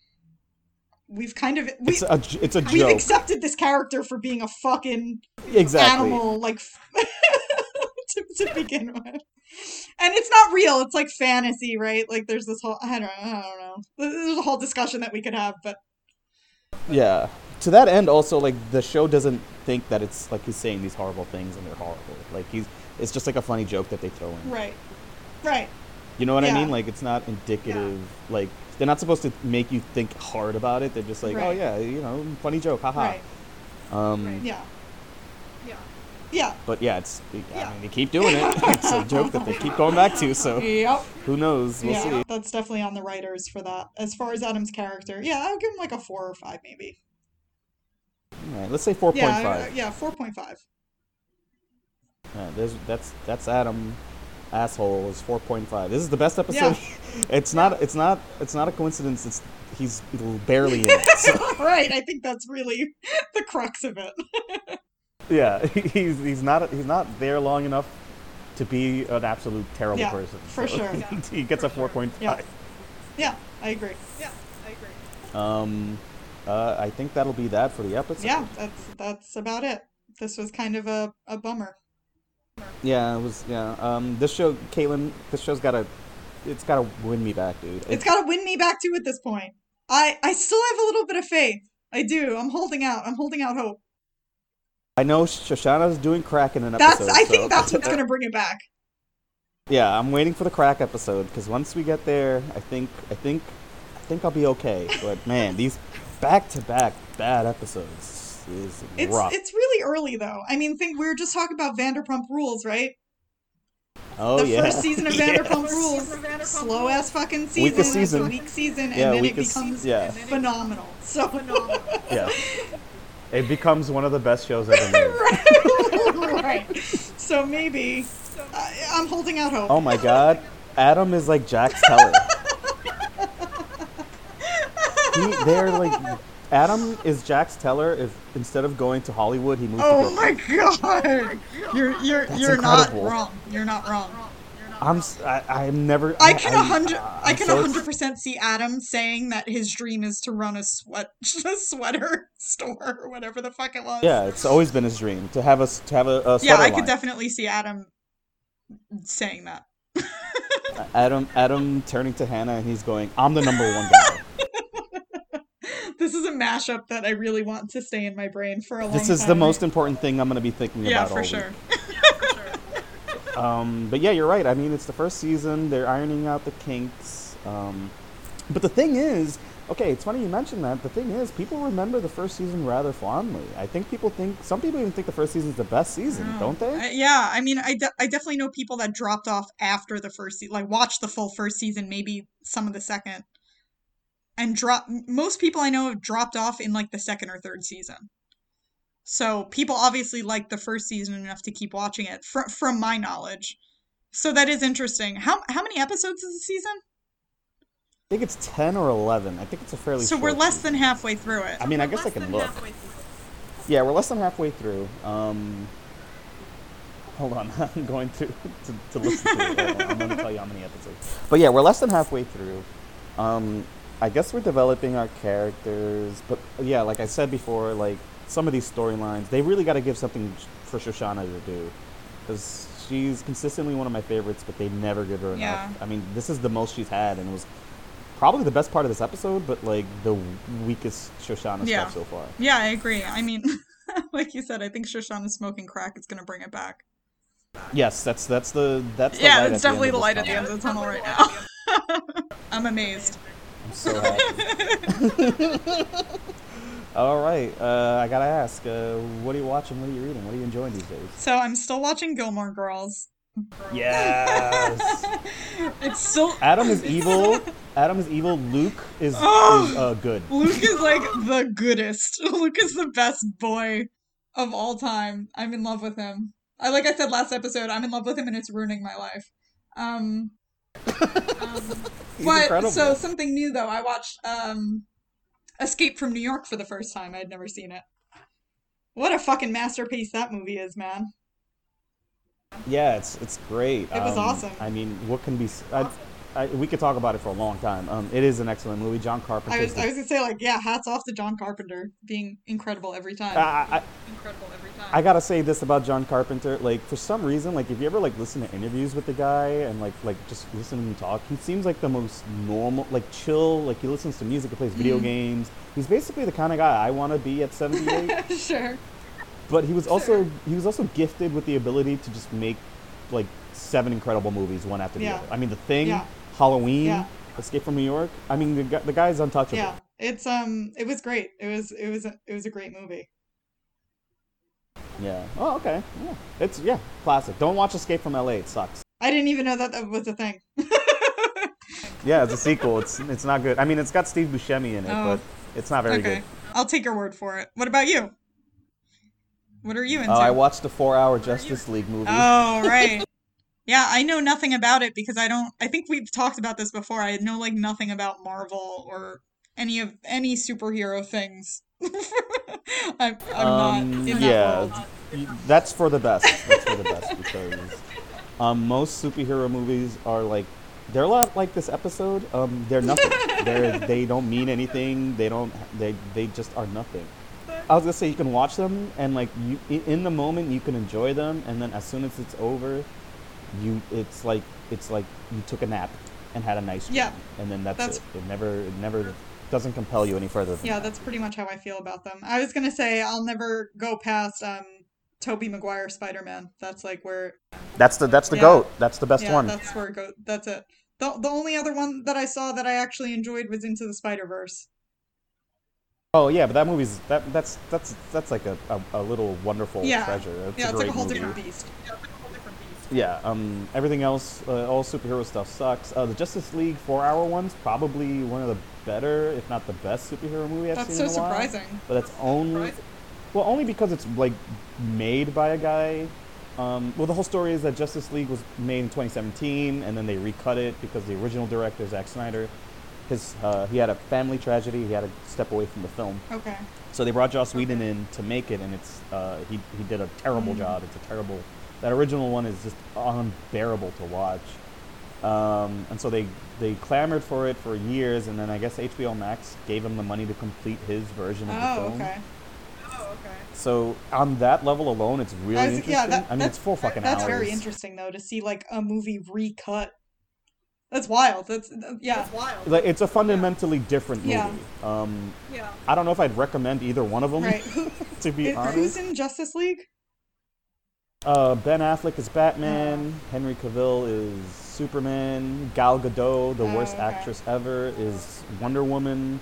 we've kind of we, it's a it's a we've joke. accepted this character for being a fucking exactly. animal like to, to begin with and it's not real it's like fantasy right like there's this whole i don't, I don't know there's a whole discussion that we could have but Yeah. To that end, also like the show doesn't think that it's like he's saying these horrible things and they're horrible. Like he's it's just like a funny joke that they throw in. right right You know what I mean? Like it's not indicative. Like they're not supposed to make you think hard about it. They're just like, oh yeah, you know, funny joke, haha. right Um, Right. yeah Yeah. yeah But yeah, it's I Yeah. mean they keep doing it. it's a joke that they keep going back to. So yep who knows? We'll yeah see. that's definitely on the writers for that as far as adam's character yeah i'll give him like a four or five maybe All right, let's say four point yeah five. uh, yeah 4.5 Yeah, there's that's that's Adam asshole is 4.5. This is the best episode. it's not it's not it's not a coincidence. It's he's barely in it. So, right i think that's really the crux of it yeah, he's he's not he's not there long enough to be an absolute terrible Yeah, person. for So sure. he gets a For sure. 4.5. yeah yeah i agree Yeah, I agree. Um uh, I think that'll be that for the episode. yeah that's that's about it this was kind of a, a bummer Yeah, it was yeah. Um this show Caitlin, this show's got to it's got to win me back, dude. It's got to win me back too at this point. I I still have a little bit of faith. I do. I'm holding out. I'm holding out hope. I know Shoshana's doing crack in an That's. episode. I so- think that's what's gonna bring it back. Yeah, I'm waiting for the crack episode because once we get there, I think I think I think I'll be okay. But man, these back-to-back bad episodes is It's rough. it's really early though. I mean, think we were just talking about Vanderpump Rules, right? oh the yeah, first season of Vanderpump First Rules, of Vanderpump slow Rules. ass fucking season. Weakest It's a season. weak season, Yeah, and then it becomes yeah. And then it phenomenal. So Phenomenal. Yeah, it becomes one of the best shows ever made. right. So maybe I, I'm holding out hope. oh my god, Adam is like Jax Taylor. he, they're like Adam is Jax Taylor if instead of going to Hollywood, he moved Oh to Brooklyn. my god! You're you're That's you're incredible. not wrong. You're not wrong. I'm I, I'm never. I can a hundred. I can a hundred percent see Adam saying that his dream is to run a sweat a sweater store or whatever the fuck it was. Yeah, it's always been his dream to have us to have a, a yeah. I could definitely see Adam saying that. Adam Adam turning to Hannah and he's going, "I'm the number one guy." This is a mashup that I really want to stay in my brain for a long time. this is the most important thing I'm going to be thinking about. Yeah, about for all sure. week. Um, but yeah, you're right. I mean, it's the first season. They're ironing out the kinks. Um, but the thing is, okay, it's funny you mentioned that. The thing is, people remember the first season rather fondly. I think people think some people even think the first season is the best season, don't they? I- yeah, I mean, I, de- I definitely know people that dropped off after the first season, like watched the full first season, maybe some of the second, and drop. Most people I know have dropped off in like the second or third season. So people obviously liked the first season enough to keep watching it, fr- from my knowledge. So that is interesting. How how many episodes is the season? I think it's ten or eleven. I think it's a fairly. So we're less season. than halfway through it. I mean, I guess Less I can than look. halfway through. Yeah, we're less than halfway through. Um, hold on, I'm going to to, to listen to it. Hold on, I'm going to tell you how many episodes. But yeah, we're less than halfway through. Um, I guess we're developing our characters, but yeah, like I said before, like some of these storylines, they really got to give something for Shoshana to do, because she's consistently one of my favorites, but they never give her enough. I mean, this is the most she's had, and it was probably the best part of this episode, but like the weakest Shoshana Yeah. stuff so far. Yeah, I agree. I mean, like you said, I think Shoshana smoking crack is gonna bring it back. Yes, that's that's the that's the yeah, light it's definitely the light at the end of the tunnel right now. I'm amazed. I'm so happy. All right, uh, I gotta ask, uh, what are you watching? What are you reading? What are you enjoying these days? So I'm still watching Gilmore Girls. Yes. It's still Adam is evil. Adam is evil. Luke is, Oh. is uh, good. Luke is like the goodest. Luke is the best boy of all time. I'm in love with him. I like I said last episode, I'm in love with him and it's ruining my life. Um, um but incredible. so something new though, I watched um Escape from New York for the first time. I'd never seen it. What a fucking masterpiece that movie is, man. Yeah, it's it's great. It was Um, awesome. I mean, what can be? I I we could talk about it for a long time. Um, it is an excellent movie. John Carpenter. I was I was gonna say like yeah, hats off to John Carpenter being incredible every time. I, I, incredible every time. I gotta say this about John Carpenter. Like for some reason, like if you ever like listen to interviews with the guy and like like just listen to him talk, he seems like the most normal, like chill. Like he listens to music, he plays video Mm. games. He's basically the kind of guy I want to be at 78. sure. but he was also he was also gifted with the ability to just make like seven incredible movies one after the other. I mean, The Thing, Yeah. Halloween, Yeah. Escape from New York. I mean, the, the guy's untouchable. Yeah, it's um, it was great. It was it was a, it was a great movie. Yeah. Oh, okay. Yeah. It's yeah, classic. Don't watch Escape from LA. It sucks. I didn't even know that that was a thing. Yeah, it's a sequel. It's it's not good. I mean, it's got Steve Buscemi in it, Oh. but it's not very okay, good. I'll take your word for it. What about you? What are you into? Oh, I watched the four-hour Justice League movie. Oh, right. Yeah, I know nothing about it because I don't. I think we've talked about this before. I know like nothing about Marvel or any of any superhero things. I'm, I'm Um, not that yeah, world. that's for the best. That's for the best because um, most superhero movies are like they're a lot like this episode. Um, they're nothing. they're they don't mean anything. They don't. They they just are nothing. I was gonna say you can watch them and like you in the moment you can enjoy them, and then as soon as it's over, you it's like it's like you took a nap and had a nice dream, Yeah, and then that's, that's- it. It never it never doesn't compel you any further. Than Yeah, that. that's pretty much how I feel about them. I was gonna say I'll never go past um Tobey Maguire Spider Man. That's like where That's the that's the Yeah. goat. That's the best yeah, one. that's where it go. That's it. The the only other one that I saw that I actually enjoyed was Into the Spider Verse. Oh yeah, but that movie's that that's that's that's like a, a, a little wonderful treasure. Yeah. treasure. It's yeah, a it's like a whole movie. different beast. Yeah, um, everything else, uh, all superhero stuff sucks. Uh, the Justice League four-hour one's probably one of the better, if not the best superhero movie I've That's seen so in a while. surprising. But that's only, well, only because it's like made by a guy. Um, well, the whole story is that Justice League was made in 2017, and then they recut it because the original director Zack Snyder, his uh, he had a family tragedy. He had to step away from the film. Okay. So they brought Joss Whedon in to make it, and it's uh, he he did a terrible Mm. job. It's a terrible. That original one is just unbearable to watch. Um, and so they they clamored for it for years, and then I guess HBO Max gave him the money to complete his version of the Oh, film. okay. Oh, okay. So on that level alone, it's really I was- interesting. yeah, that, I mean, that's it's four fucking hours. That's hours. very interesting though to see like a movie recut. That's wild. That's yeah. That's wild. Like, it's a fundamentally different movie. Yeah. Um, yeah. I don't know if I'd recommend either one of them. Right. to be It- honest. who's in Justice League? Uh, ben Affleck is Batman. Henry Cavill is Superman. Gal Gadot, the Oh, worst okay. actress ever, is Wonder Woman.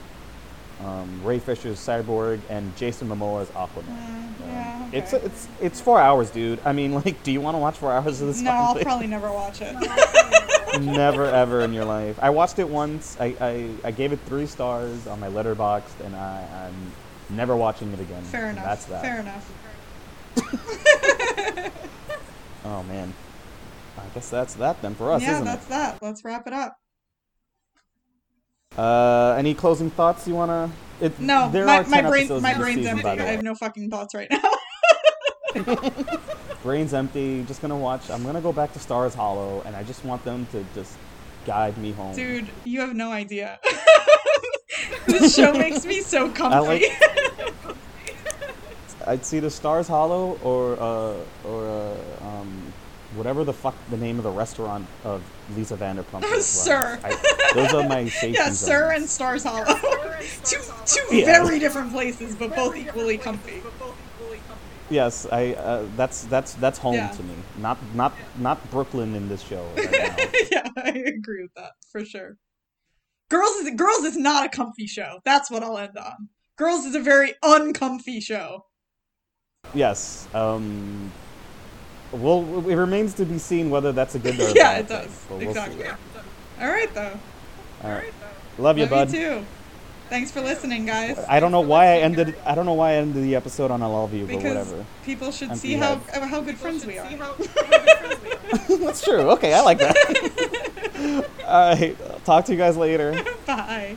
Um, Ray Fisher is Cyborg, and Jason Momoa is Aquaman. Uh, Um, yeah. It's okay. it's it's four hours, dude. I mean, like, do you want to watch four hours of this? no, I'll probably never watch it. never ever in your life. I watched it once. I, I, I gave it three stars on my letterboxd, and I, I'm never watching it again. Fair enough. That's that. Fair enough. Oh man. I guess that's that then for us, yeah, that's that. Let's wrap it up. Uh, any closing thoughts you wanna? It, No, there my, are 10 my brain my brain's season, empty. I have no fucking thoughts right now. Brain's empty. Just gonna watch. I'm gonna go back to Stars Hollow, and I just want them to just guide me home. Dude, you have no idea. this show makes me so comfy. like- I'd see the Stars Hollow or uh, or uh, um, whatever the fuck the name of the restaurant of Lisa Vanderpump. runs. Sir. I, those are my safety Yeah, Sir zones. and Stars Hollow. two two Yeah. very different places, but both equally comfy. Yes, I. Uh, that's that's that's home Yeah. to me. Not not not Brooklyn in this show. Right yeah, I agree with that for sure. Girls is Girls is not a comfy show. That's what I'll end on. Girls is a very uncomfy show. Yes. Um. Well, it remains to be seen whether that's a good or a yeah, bad it thing, does. but we'll see. exactly. All right, though. All right. Love you, Love bud. you too. Thanks for listening, guys. I don't know why I ended. I don't know why I ended the episode on I love you, but whatever. people should I'm see how how good friends we are. That's true. Okay, I like that. All right. I'll talk to you guys later. Bye.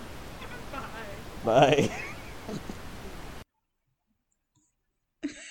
Bye. Bye.